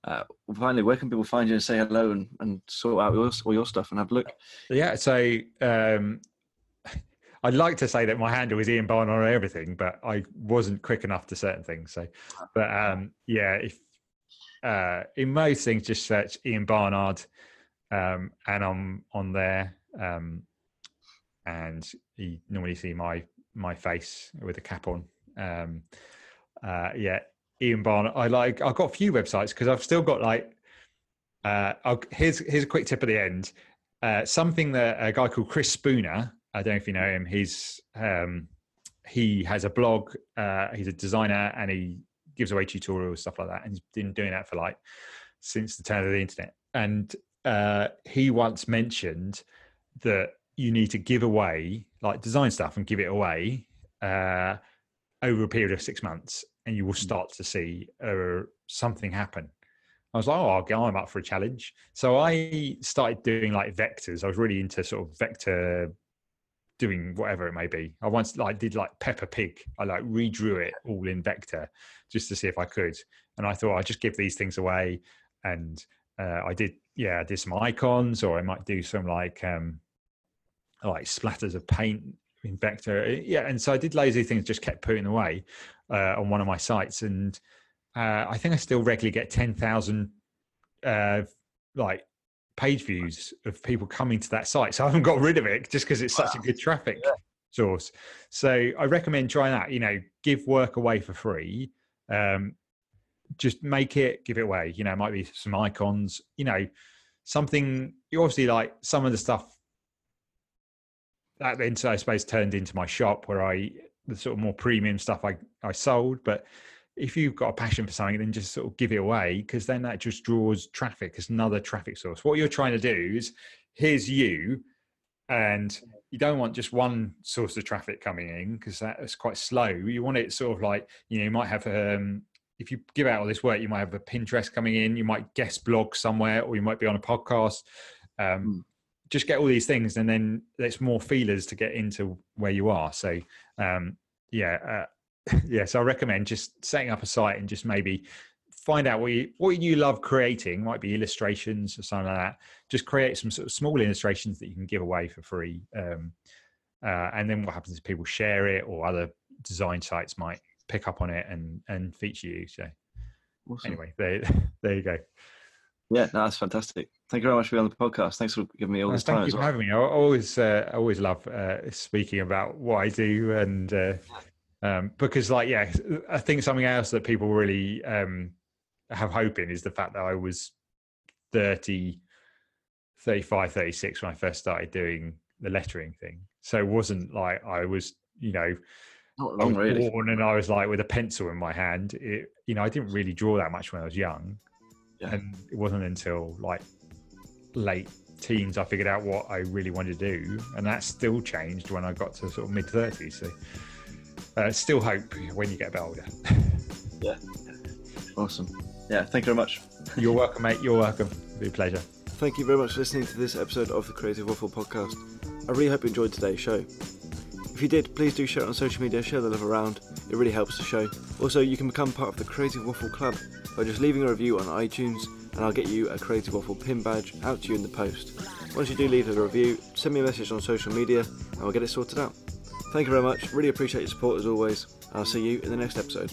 uh, finally, where can people find you and say hello and, and sort out your, all your stuff and have a look? Yeah, so um, I'd like to say that my handle is Ian Barnard on everything, but I wasn't quick enough to certain things. So, but um, yeah, if uh, in most things, just search Ian Barnard, um, and I'm on there. Um, and you normally see my my face with a cap on. Um, uh, yeah, Ian Barnard. I like. I've got a few websites because I've still got like. Uh, I'll, here's here's a quick tip at the end. Uh, something that a guy called Chris Spooner. I don't know if you know him. He's um, he has a blog. Uh, he's a designer and he gives away tutorials stuff like that. And he's been doing that for like since the turn of the internet. And uh, he once mentioned that you need to give away like design stuff and give it away uh, over a period of six months, and you will mm. start to see uh, something happen. I was like, oh, I'll go. I'm up for a challenge. So I started doing like vectors. I was really into sort of vector doing whatever it may be. I once like did like Peppa Pig. I like redrew it all in vector just to see if I could. And I thought I'd just give these things away. And uh, I did, yeah, I did some icons, or I might do some like um, like splatters of paint in vector. Uh, yeah, and so I did lazy things, just kept putting away uh, on one of my sites, and uh, I think I still regularly get ten thousand uh, like page views of people coming to that site. So I haven't got rid of it just because it's such a good traffic yeah. source. So I recommend trying that. You know, give work away for free. Um, just make it, give it away. You know, it might be some icons. You know, something. You obviously like some of the stuff that then I suppose turned into my shop where I the sort of more premium stuff I I sold. But if you've got a passion for something, then just sort of give it away because then that just draws traffic. It's another traffic source. What you're trying to do is here's you, and you don't want just one source of traffic coming in because that's quite slow. You want it sort of like you know you might have um, if you give out all this work, you might have a Pinterest coming in, you might guest blog somewhere, or you might be on a podcast. Um, mm just get all these things and then there's more feelers to get into where you are so um, yeah uh, yeah so i recommend just setting up a site and just maybe find out what you what you love creating might be illustrations or something like that just create some sort of small illustrations that you can give away for free um, uh, and then what happens is people share it or other design sites might pick up on it and and feature you so awesome. anyway there [laughs] there you go yeah, no, that's fantastic. Thank you very much for being on the podcast. Thanks for giving me all this thank time. Thank you for well. having me. I always, uh, always love uh, speaking about what I do, and uh, um, because, like, yeah, I think something else that people really um, have hope in is the fact that I was 30, 35, 36 when I first started doing the lettering thing. So it wasn't like I was, you know, not long, really. Born and I was like with a pencil in my hand. It, you know, I didn't really draw that much when I was young yeah. and it wasn't until like late teens I figured out what I really wanted to do, and that still changed when I got to sort of mid thirties. So, uh, still hope when you get a bit older. yeah, awesome. Yeah, thank you very much. You're welcome, mate. You're welcome. It'll be a pleasure. Thank you very much for listening to this episode of the Creative Waffle podcast. I really hope you enjoyed today's show. If you did, please do share it on social media, share the love around. It really helps the show. Also, you can become part of the Creative Waffle Club by just leaving a review on iTunes, and I'll get you a Creative Waffle pin badge out to you in the post. Once you do leave a review, send me a message on social media, and we'll get it sorted out. Thank you very much. Really appreciate your support as always. I'll see you in the next episode.